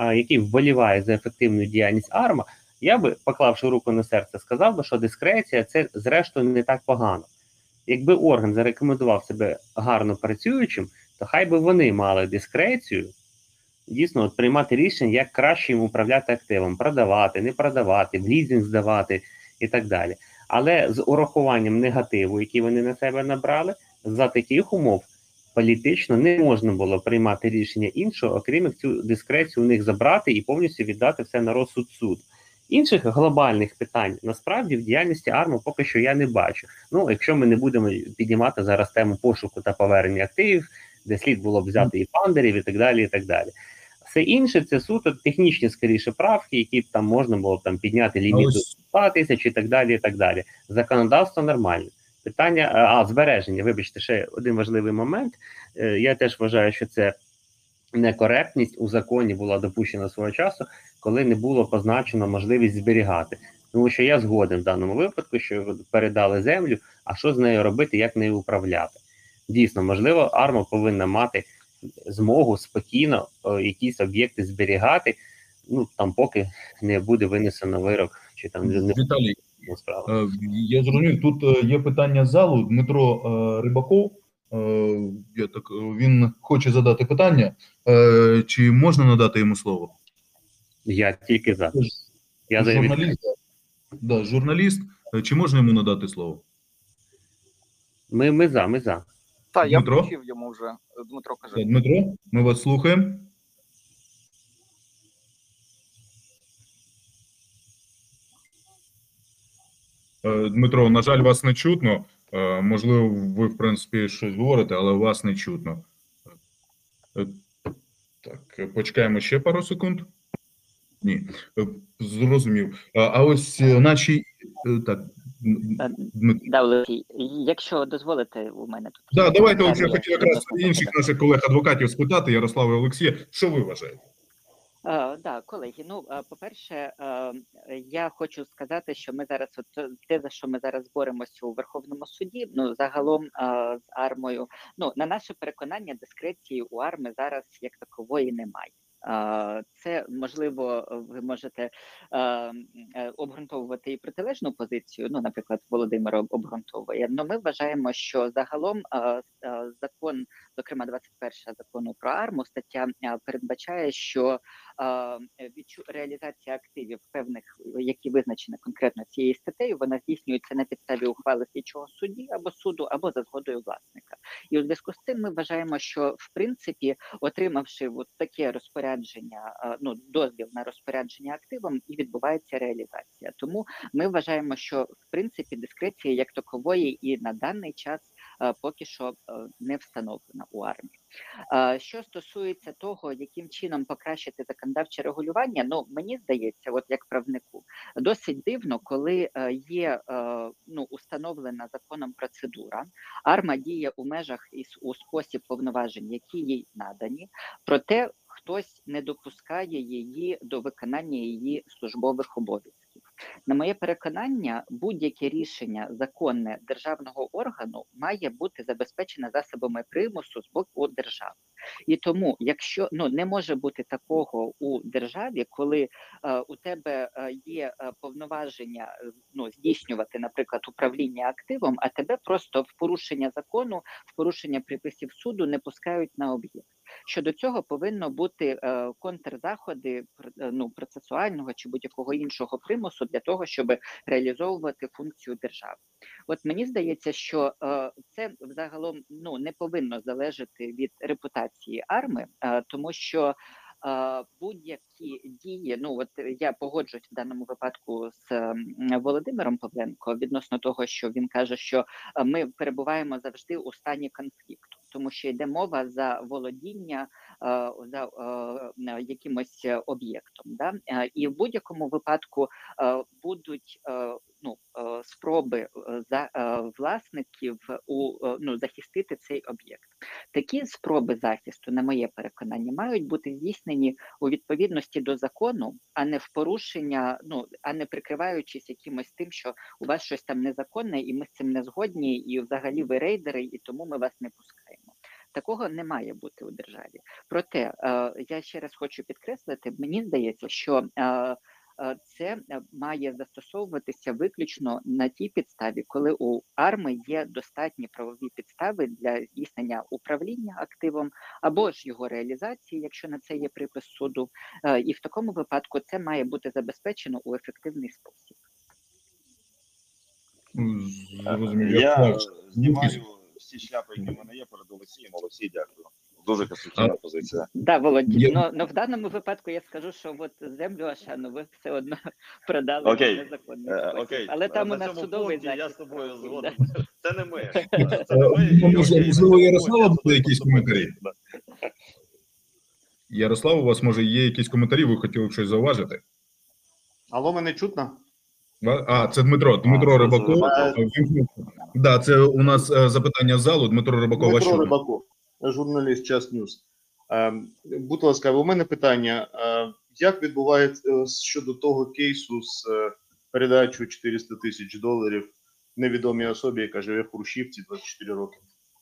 який вболіває за ефективну діяльність АРМА, я би, поклавши руку на серце, сказав би, що дискреція це зрештою не так погано. Якби орган зарекомендував себе гарно працюючим, то хай би вони мали дискрецію дійсно от, приймати рішення, як краще їм управляти активом, продавати, не продавати, в лізинг здавати і так далі. Але з урахуванням негативу, який вони на себе набрали, за таких умов політично не можна було приймати рішення іншого, окрім як цю дискрецію у них забрати і повністю віддати все на розсуд суд. Інших глобальних питань насправді в діяльності АРМА поки що я не бачу. Ну, якщо ми не будемо піднімати зараз тему пошуку та повернення активів, де слід було б взяти і фандерів, і так далі. і так далі. Все інше це суто технічні скоріше правки, які б там можна було б там підняти ліміт до 100 тисяч і так далі. і так далі. Законодавство нормальне. Питання, а, а збереження, вибачте, ще один важливий момент. Е, Я теж вважаю, що це некоректність у законі була допущена свого часу, коли не було позначено можливість зберігати. Тому що я згоден в даному випадку, що передали землю, а що з нею робити, як нею управляти. Дійсно, можливо, арма повинна мати змогу спокійно е, якісь об'єкти зберігати, ну там поки не буде винесено вирок, чи там не Віталій, справа. Е, Я зрозумів, тут е, є питання з залу. Дмитро е, Рибаков. Я так він хоче задати питання. Чи можна надати йому слово? Я тільки за. Я журналіст. Да, журналіст. Чи можна йому надати слово? Ми, ми за, ми за. Так, я Дмитро? включив йому вже. Дмитро каже. Дмитро, ми вас слухаємо. Дмитро, на жаль, вас не чутно. Е, Можливо, ви, в принципі, щось говорите, але вас не чутно. Е, Так, е, почекаємо ще пару секунд. Ні, е, зрозумів. А, ось е, наші. е, Так, Е. Да, Олексій, якщо дозволите, у мене тут. Да, давайте я хотів якраз інших наших колег-адвокатів спитати, Ярослава і Олексія, що ви вважаєте? Е, Да, колеги. Ну, е, по-перше, е, я хочу сказати, що ми зараз, от те, за що ми зараз боремося у Верховному суді, ну загалом з армою. Ну, на наше переконання, дискреції у арми зараз як такової немає. Це можливо, ви можете обґрунтовувати і протилежну позицію. Ну, наприклад, Володимир обґрунтовує. Ну, ми вважаємо, що загалом закон, зокрема 21 закону про арму, стаття передбачає, що реалізація активів певних, які визначені конкретно цією статтею, вона здійснюється на підставі ухвали слідчого судді або суду, або за згодою власника. І у зв'язку з цим ми вважаємо, що в принципі, отримавши от таке розпорядження, ну дозвіл на розпорядження активом, і відбувається реалізація. Тому ми вважаємо, що в принципі дискреції як такової і на даний час поки що е, не встановлена у армії. Е, Що стосується того, яким чином покращити законодавче регулювання, ну мені здається, от як правнику, досить дивно, коли е, є е, ну установлена законом процедура, арма діє у межах і у спосіб повноважень, які їй надані, проте хтось не допускає її до виконання її службових обов'язків. На моє переконання, будь-яке рішення законне державного органу має бути забезпечене засобами примусу з боку держави. І тому, якщо ну не може бути такого у державі, коли е, у тебе е, є е, повноваження ну здійснювати, наприклад, управління активом, а тебе просто в порушення закону, в порушення приписів суду не пускають на об'єкт. Щодо цього повинно бути е, контрзаходи е, ну, процесуального чи будь-якого іншого примусу для того, щоб реалізовувати функцію держави. От мені здається, що е, це взагалом ну не повинно залежати від репутації арми, тому що. Будь-які дії, ну от я погоджуюсь в даному випадку з Володимиром Павленко відносно того, що він каже, що ми перебуваємо завжди у стані конфлікту, тому що йде мова за володіння е, за е, якимось е, об'єктом. Да? І в будь-якому випадку будуть ну, спроби за власників у ну, захистити цей об'єкт. Такі спроби захисту, на моє переконання, мають бути здійснені у відповідності до закону, а не в порушення, ну а не прикриваючись якимось тим, що у вас щось там незаконне, і ми з цим не згодні, і взагалі ви рейдери, і тому ми вас не пускаємо. Такого не має бути у державі. Проте е, я ще раз хочу підкреслити, мені здається, що е, е, це має застосовуватися виключно на тій підставі, коли у арми є достатні правові підстави для здійснення управління активом або ж його реалізації, якщо на це є припис суду, і в такому випадку це має бути забезпечено у ефективний спосіб. Я знімаю всі шляпи, які в мене є перед Олексієм. Олексій, дякую. Дуже конструктивна позиція. Да, Володь, Я- но, но в даному випадку я скажу, що от землю Ашану ви все одно продали Окей. в незаконний Е, спосіб. Окей, Але там на у нас цьому судовий пункті Я з тобою згоден. Це не ми. Е, Це не ми. і можливо, Ярослава буде якісь коментарі? Ярослав, у вас може є якісь коментарі, ви хотіли б щось зауважити? Алло, мене чутно? А, це Дмитро. Дмитро це Рибаков. Рибаков. Ввімкнув. Да, це у нас е, запитання з залу. Дмитро Рибаков, Дмитро що? Рибаков, журналіст Час News. Ем, Будь ласка, у мене питання. Е, Як відбувається е, щодо того кейсу з е, передачою 400 тисяч доларів невідомій особі, яка живе в Хрущівці 24 роки?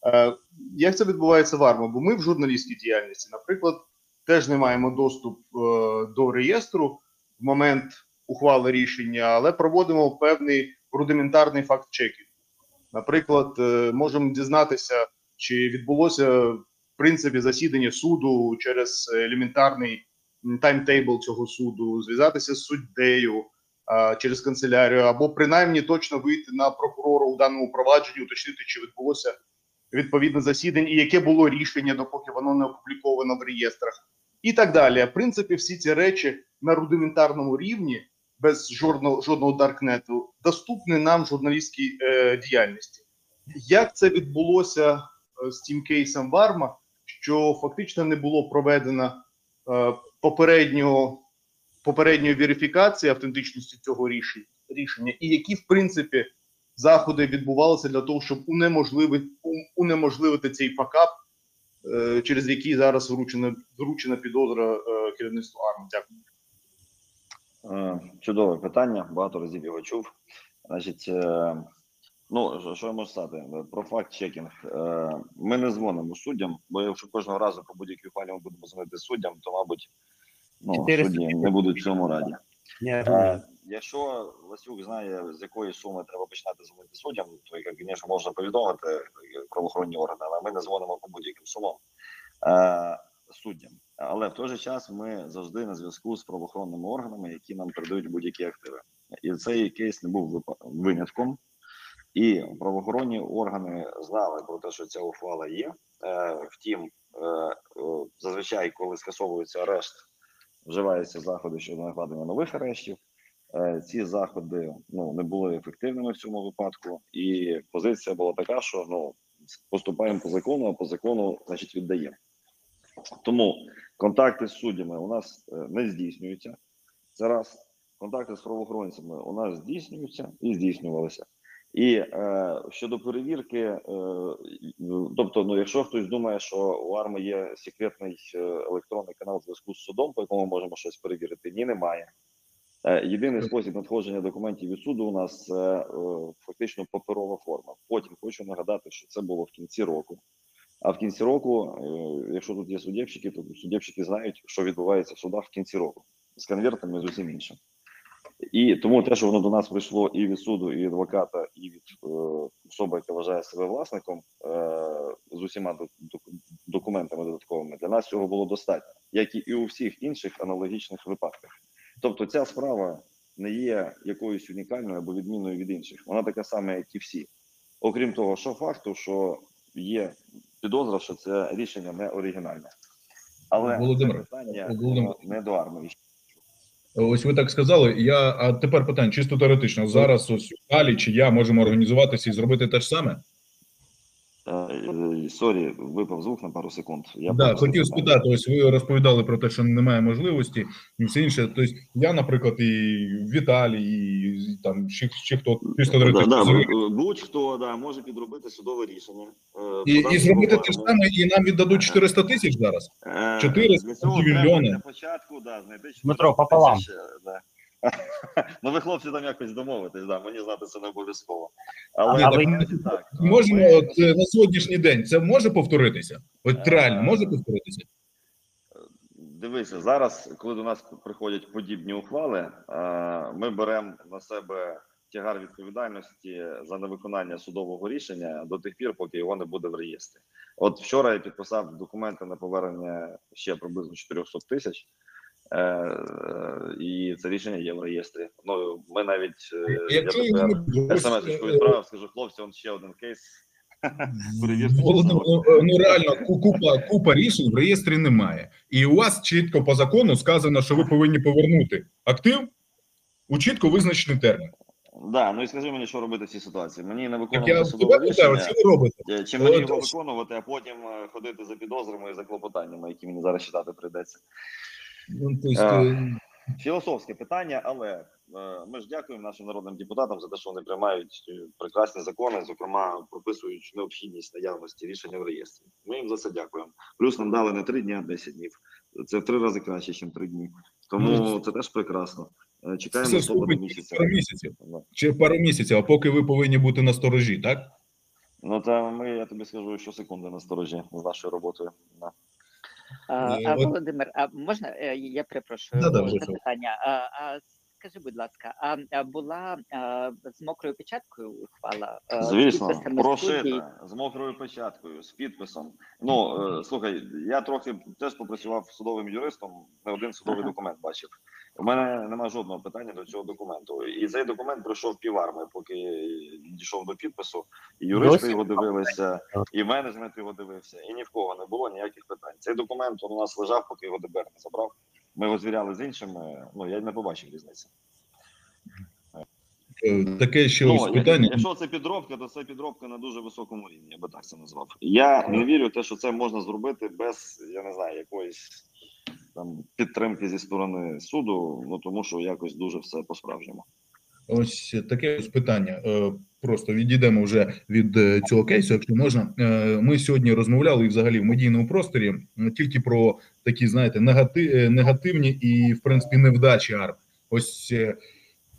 Е, Як це відбувається в АРМА? Бо ми в журналістській діяльності, наприклад, теж не маємо доступ е, до реєстру в момент ухвали рішення, але проводимо певний рудиментарний факт чекінг. Наприклад, е, можемо дізнатися, чи відбулося в принципі засідання суду через елементарний таймтейбл цього суду, зв'язатися з суддею через канцелярію, або принаймні точно вийти на прокурора у даному провадженні, уточнити, чи відбулося відповідне засідання і яке було рішення, допоки воно не опубліковано в реєстрах, і так далі. В принципі, всі ці речі на рудиментарному рівні, без жодного жодного даркнету, доступні нам журналістській е, діяльності. Як це відбулося е, з тим кейсом Варма, що фактично не було проведено е, попереднього попередньої верифікації автентичності цього рішення, рішення, і які в принципі заходи відбувалися для того, щоб унеможливити, унеможливити цей факап, е, через який зараз вручена вручена підозра е, керівництву АРМ. Дякую. Е, Чудове питання, багато разів його чув. Значить, е, ну що- я можу сказати Е, про факт-чекінг. Е, Ми не дзвонимо суддям, бо якщо кожного разу по будь-якій файлі ми будемо дзвонити суддям, то мабуть ну, судді не будуть в цьому раді. Якщо Васюк знає, з якої суми треба починати дзвонити суддям, то як, звісно, можна повідомити правоохоронні органи, але ми не дзвонимо по будь-яким сумам суддям. Але в той же час ми завжди на зв'язку з правоохоронними органами, які нам передають будь-які активи. І цей кейс не був винятком. І правоохоронні органи знали про те, що ця ухвала є. Е, втім, е, зазвичай, коли скасовується арешт, вживаються заходи щодо накладення нових арештів. Е, Ці заходи ну не були ефективними в цьому випадку, і позиція була така, що ну поступаємо по закону, а по закону, значить, віддаємо. Тому контакти з суддями у нас е, не здійснюються. Це раз контакти з правоохоронцями у нас здійснюються і здійснювалися. І е, щодо перевірки, е, тобто, ну якщо хтось думає, що у арми є секретний е, електронний канал зв'язку з судом, по якому ми можемо щось перевірити, ні, немає. Е, Єдиний спосіб надходження документів від суду у нас це е, фактично паперова форма. Потім хочу нагадати, що це було в кінці року. А в кінці року, е, якщо тут є суддєвщики, то суддєвщики знають, що відбувається в судах в кінці року з конвертами з усім іншим. І тому те, що воно до нас прийшло і від суду, і від адвоката, і від е, особи, яка вважає себе власником е, з усіма документами додатковими, для нас цього було достатньо, як і у всіх інших аналогічних випадках. Тобто, ця справа не є якоюсь унікальною або відмінною від інших. Вона така сама, як і всі. Окрім того, що факту, що є підозра, що це рішення не оригінальне. Але Володимир, питання Володимир. не до АРМИ. Ось ви так сказали. Я а тепер питання чисто теоретично. Зараз ось Алі чи я можемо організуватися і зробити те ж саме. Е, е, Sorry, випав звук на пару секунд. Я да, хотів спитати. Ось ви розповідали про те, що немає можливості, і все інше. Тобто я, наприклад, і Віталій, і там ще, ще хто чисто Да, да, будь-хто да, може підробити судове рішення. е, і, і зробити те ж саме, і нам віддадуть 400 тисяч зараз. Е, 400 мільйони. треба для початку да, знайти Дмитро, пополам. тисяч, е, Да. ну ви хлопці там якось домовитесь, да, мені знати це не обов'язково. Але А ви- так. Можемо Ми- от, е, на сьогоднішній день це може повторитися? От Е, реально може повторитися? Дивися, зараз, коли до нас приходять подібні ухвали, е, ми беремо на себе тягар відповідальності за невиконання судового рішення до тих пір, поки його не буде в реєстрі. От вчора я підписав документи на повернення ще приблизно 400 тисяч. Е, і це рішення є в реєстрі. Ну ми навіть е, я Якщо не тепер смс ось, е, відправив, скажу хлопці, он ще один кейс. Перевірте, ну, ну реально купа купа рішень в реєстрі немає, і у вас чітко по закону сказано, що ви повинні повернути актив у чітко визначений термін. Да, ну і скажи мені, що робити в цій ситуації. Мені не Так виконувати я судове рішення. що ви робите? Чи мені його виконувати, а потім ходити за підозрами і за клопотаннями, які мені зараз читати прийдеться. Ну, тобто, Е, е, Філософське питання, але е, ми ж дякуємо нашим народним депутатам за те, що вони приймають прекрасні закони, зокрема прописують необхідність наявності рішення в реєстрі. Ми їм за це дякуємо. Плюс нам дали не три дні, а 10 днів. Це в три рази краще, ніж три дні. Тому Ну, це теж прекрасно. Чекаємо Це місяця. пару місяців. Чи пару місяців, а поки ви повинні бути на сторожі, так? Ну та ми, я тобі скажу, що секунди на сторожі з нашою роботою. Да. А, а от- Володимир, а можна е, я перепрошую Да-да, е, вже запитання? А, а скажи, будь ласка, а, а була а, з мокрою печаткою ухвала? е, Звісно, прошита з мокрою печаткою, з підписом. Ну е, слухай, я трохи теж попрацював судовим юристом, не один судовий Ага. документ бачив. У мене немає жодного питання до цього документу. І цей документ пройшов піварми, поки дійшов до підпису. І юристи Досі? його дивилися, і менеджмент його дивився, і ні в кого не було ніяких питань. Цей документ у нас лежав, поки його ДБР не забрав. Ми його звіряли з іншими. Ну я не побачив різниці. Е, Таке ще ось Ну, питання. Якщо це підробка, то це підробка на дуже високому рівні, я би так це назвав. Я не вірю в те, що це можна зробити без, я не знаю, якоїсь там підтримки зі сторони суду, ну тому що якось дуже все по-справжньому. Ось таке ось питання. Е, Просто відійдемо вже від е, цього кейсу, якщо можна. Е, Ми сьогодні розмовляли і взагалі в медійному просторі тільки про такі, знаєте, негати- негативні і, в принципі, невдачі арм. Ось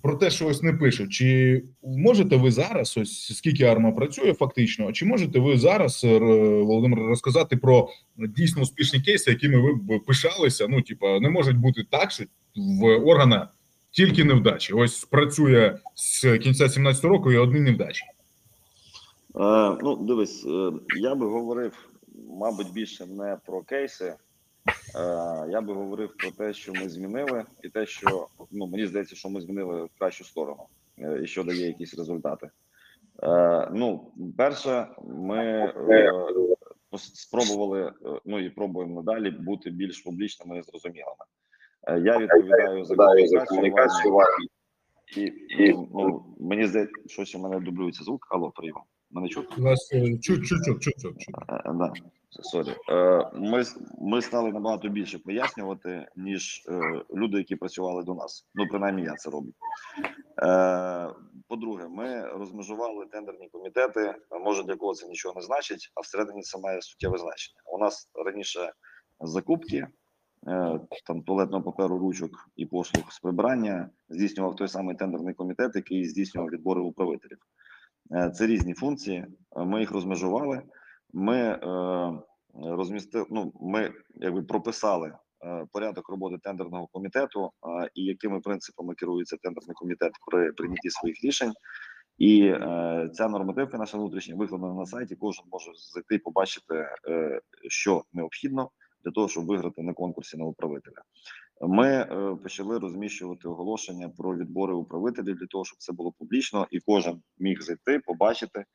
про те, що ось не пишуть. Чи можете ви зараз, ось скільки арма працює фактично, чи можете ви зараз, е, Володимир, розказати про дійсно успішні кейси, якими ви б пишалися? Ну, типа, не може бути так, що в органа тільки невдачі. Ось працює з кінця 17 року і одні невдачі. Е, ну, дивись, е, я би говорив, мабуть, більше не про кейси. Е, я би говорив про те, що ми змінили, і те, що ну мені здається, що ми змінили в кращу сторону, е, і що дає якісь результати. Е, ну, перше, ми спробували, ну і пробуємо надалі бути більш публічними і зрозумілими. Я відповідаю за комунікацію. І, і ну, мені здається, щось у мене дублюється звук. Алло, прийом. Мене чути? Вас е, чуть чуть чуть чуть чуть. Е, е, Да, sorry. Ми, ми стали набагато більше пояснювати, ніж люди, які працювали до нас. Ну, принаймні, я це роблю. По-друге, ми розмежували тендерні комітети. Може, для кого це нічого не значить, а всередині це має суттєве значення. У нас раніше закупки там туалетного паперу, ручок і послуг з прибирання здійснював той самий тендерний комітет, який здійснював відбори управителів. Е, Це різні функції. е, Ми їх розмежували. Ми е, розмістили, ну ми якби прописали порядок роботи тендерного комітету і якими принципами керується тендерний комітет при прийнятті своїх рішень. І е, ця нормативка наша внутрішня викладена на сайті. Кожен може зайти і побачити, е, що необхідно для того, щоб виграти на конкурсі на управителя. Ми е, почали розміщувати оголошення про відбори управителів для того, щоб це було публічно, і кожен міг зайти, побачити,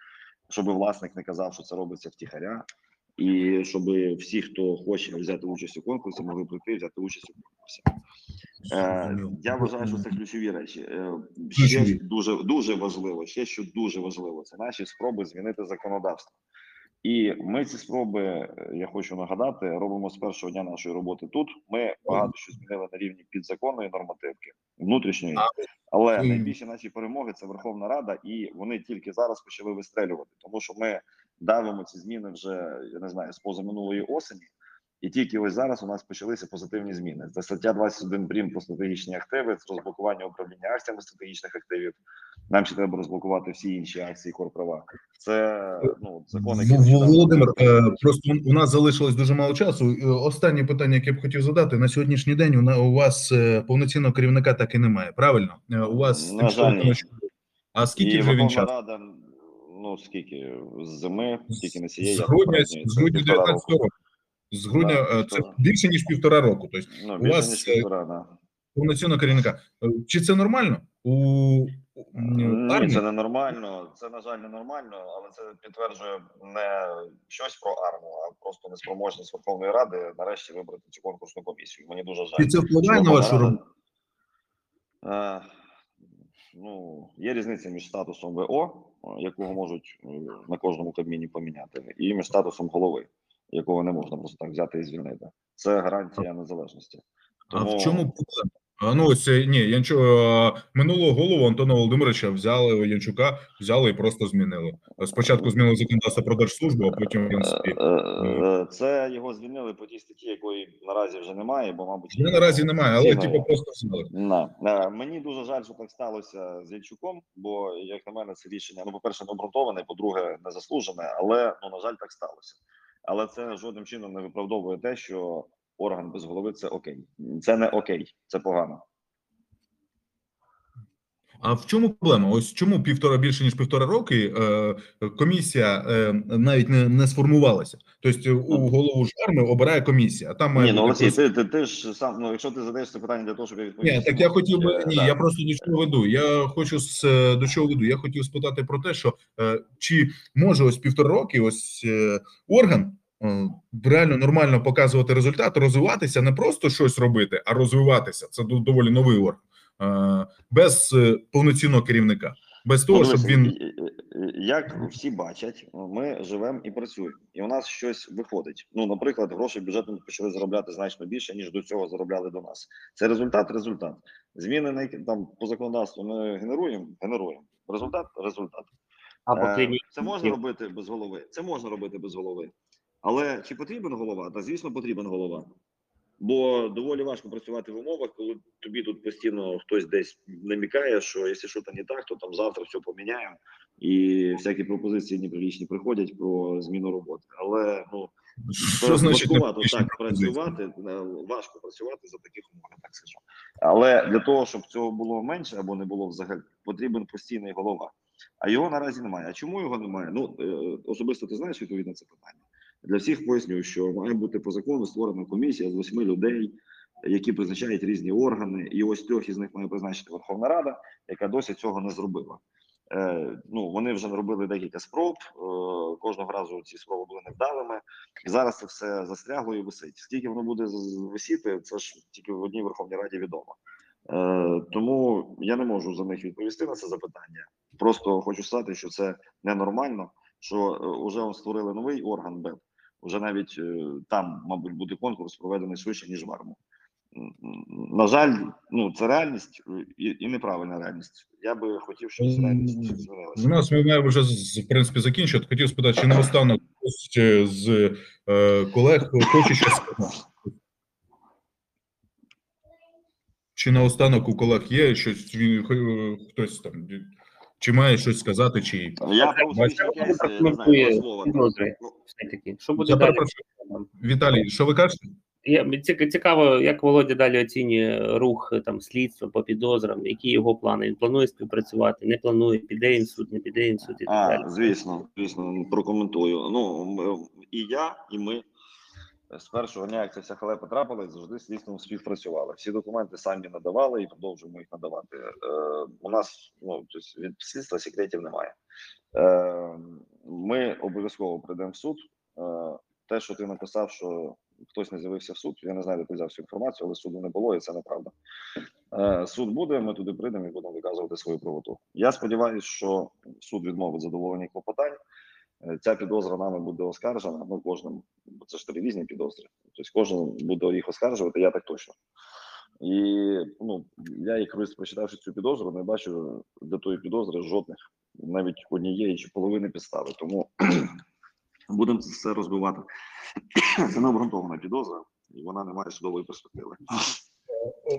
щоб власник не казав, що це робиться втіхаря, і щоб всі, хто хоче взяти участь у конкурсі, могли прийти і взяти участь у конкурсі. Е, я вважаю, що це ключові речі. Е, ще дуже дуже важливо, ще що дуже важливо, це наші спроби змінити законодавство. І ми ці спроби, е, я хочу нагадати, робимо з першого дня нашої роботи тут. Ми багато що змінили на рівні підзаконної нормативки, внутрішньої, але найбільші наші перемоги це Верховна Рада, і вони тільки зараз почали вистрелювати, тому що ми давимо ці зміни вже я не знаю з позаминулої осені. І тільки ось зараз у нас почалися позитивні зміни. Це стаття 21 прим про стратегічні активи, це розблокування управління акціями стратегічних активів. Нам ще треба розблокувати всі інші акції корправа. Це ну закон, який Володимир, е, просто у нас залишилось дуже мало часу. Е, Останнє питання, яке б хотів задати на сьогоднішній день. У у вас е, повноцінного керівника так і немає. Правильно? У вас На жаль, ні. А скільки і вже він часу? Рада, ну скільки з зими, тільки не цієї З грудня 19 року. З грудня Да, е, це півтора. більше ніж півтора року. Тобто Ну, у вас, ніж е, півтора, да. повноцінного керівника. Е, Чи це нормально? У Ні, це не нормально. Це на жаль не нормально, але це підтверджує не щось про армію, а просто неспроможність Верховної Ради нарешті вибрати цю конкурсну комісію. Мені дуже жаль. Чи це впливає на вашу роботу? Ну, є різниця між статусом ВО, якого можуть на кожному кабміні поміняти, і між статусом голови, якого не можна просто так взяти і звільнити. Це гарантія незалежності. А в чому проблема? А, Ну, ось е, ні, Янчу, е, минулого голову Антона Володимировича взяли Янчука, взяли і просто змінили. Спочатку змінили законодавство про держслужбу, а потім в принципі. Е, е, Це його звільнили по тій статті, якої наразі вже немає, бо, мабуть, Я наразі немає, але типу просто взяли. На. Е, Мені дуже жаль, що так сталося з Янчуком, бо, як на мене, це рішення, ну, по-перше, не обґрунтоване, по-друге, не заслужене, але, ну, на жаль, так сталося. Але це жодним чином не виправдовує те, що орган без голови це окей. Це не окей, це погано. А в чому проблема? Ось чому півтора більше ніж півтора роки е, комісія е, навіть не, не сформувалася. Тобто у голову ж арми обирає комісія, а там має Ні, ну Олексій, ти, ти, ти ж сам, ну, якщо ти задаєш це питання для того, щоб я відповів. Ні, так я хотів би ні, Да. я просто до чого веду. Я хочу з е, до чого веду. Я хотів спитати про те, що е, чи може ось півтора роки, ось е, орган е, реально нормально показувати результат, розвиватися, не просто щось робити, а розвиватися. Це доволі новий орган без е, повноцінного керівника, без того, щоб він як всі бачать, ми живемо і працюємо, і у нас щось виходить. Ну, наприклад, гроші бюджетом почали заробляти значно більше, ніж до цього заробляли до нас. Це результат, результат. Зміни на там по законодавству ми генеруємо, генеруємо. Результат, результат. А Е. Це можна робити без голови. Це можна робити без голови. Але чи потрібен голова? Та звісно, потрібен голова. Бо доволі важко працювати в умовах, коли тобі тут постійно хтось десь намікає, що якщо щось не так, то там завтра все поміняємо, і всякі пропозиції неприлічні приходять про зміну роботи. Але ну що значить так працювати, е, важко працювати за таких умов, так скажу. Але для того, щоб цього було менше або не було взагалі, потрібен постійний голова. А його наразі немає. А чому його немає? Ну е, особисто ти знаєш відповідь на це питання. Для всіх пояснюю, що має бути по закону створена комісія з восьми людей, які призначають різні органи, і ось трьох із них має призначити Верховна Рада, яка досі цього не зробила. Е, ну вони вже робили декілька спроб. Е, кожного разу ці спроби були невдалими. І зараз це все застрягло і висить. Скільки воно буде висіти, це ж тільки в одній Верховній Раді відомо. Е, тому я не можу за них відповісти на це запитання. Просто хочу сказати, що це ненормально, що е, вже створили новий орган БЕП. Вже навіть е, там, мабуть, буде конкурс проведений швидше, ніж в арму. На жаль, ну це реальність е, і, і неправильна реальність. Я би хотів, щоб ця реальність змінилася. У нас ми маємо вже в принципі закінчити. Хотів спитати, чи наостанок хтось е, з е, колег хоче щось сказати? Чи наостанок у колег є щось, він, хтось там, чи має щось сказати, чи Я. Що буде далі? Віталій, що ви кажете? Я, ці- цікаво, як Володя далі оцінює рух там слідства по підозрам, які його плани. Він планує співпрацювати, не планує, піде він суд, не піде він суд і так далі. Звісно, звісно, прокоментую. Ну і я, і ми з першого дня, як ця вся халепа трапилась, завжди слідством співпрацювали. Всі документи самі надавали і продовжуємо їх надавати. Е, у нас ну тобто від слідства секретів немає. Е, ми обов'язково прийдемо в суд. Е, те, що ти написав, що хтось не з'явився в суд, я не знаю, де ти взяв цю інформацію, але суду не було, і це неправда. Е, суд буде, ми туди прийдемо і будемо доказувати свою правоту. Я сподіваюся, що суд відмовить задоволення клопотань. Е, Ця підозра нами буде оскаржена. Ну, кожним, бо це ж три різні підозри. Тобто кожен буде їх оскаржувати, я так точно. І ну, я як юрист, прочитавши цю підозру, не бачу до тої підозри жодних, навіть однієї чи половини підстави. Тому будемо це все розбивати. Це необґрунтована підозра, і вона не має судової перспективи.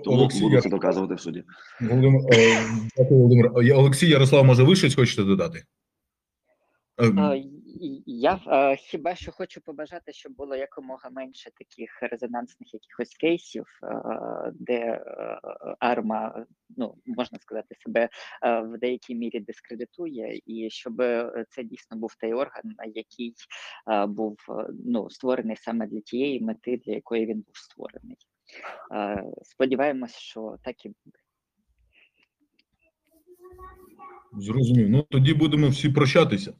Тому Олексій, буду це доказувати в суді. Володимир, е, дякую, Володимир. Е, Олексій Ярослав, може, ви щось хочете додати? Е, Я е, хіба що хочу побажати, щоб було якомога менше таких резонансних якихось кейсів, е, де арма, ну можна сказати, себе в деякій мірі дискредитує, і щоб це дійсно був той орган, який був ну створений саме для тієї мети, для якої він був створений. Сподіваємось, що так і буде. Зрозумів. Ну тоді будемо всі прощатися.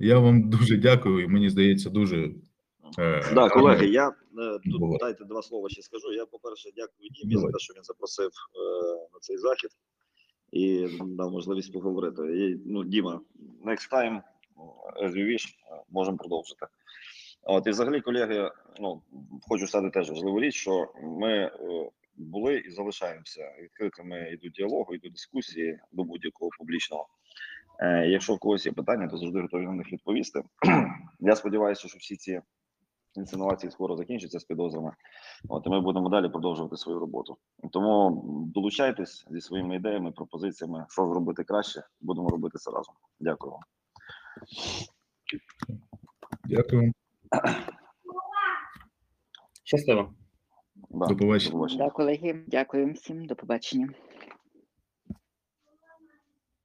Я вам дуже дякую, і мені здається, дуже. Е, Да, колеги, я е, тут Буває. дайте два слова ще скажу. Я, по-перше, дякую Дімі за те, що він запросив е, на цей захід і дав можливість поговорити. І, ну, Діма, next time, as you wish, можемо продовжити. От і взагалі, колеги, ну хочу сказати теж важливу річ, що ми були і залишаємося відкритими і до діалогу, і до дискусії, до будь-якого публічного. Е, Якщо в когось є питання, то завжди готові на них відповісти. Я сподіваюся, що всі ці інсинуації скоро закінчаться з підозрами. От і ми будемо далі продовжувати свою роботу. Тому долучайтесь зі своїми ідеями, пропозиціями, що зробити краще. Будемо робити це разом. Дякую вам. Дякую. Щасливо. Да, До побачення. До побачення. Да, колеги, дякую всім, до побачення.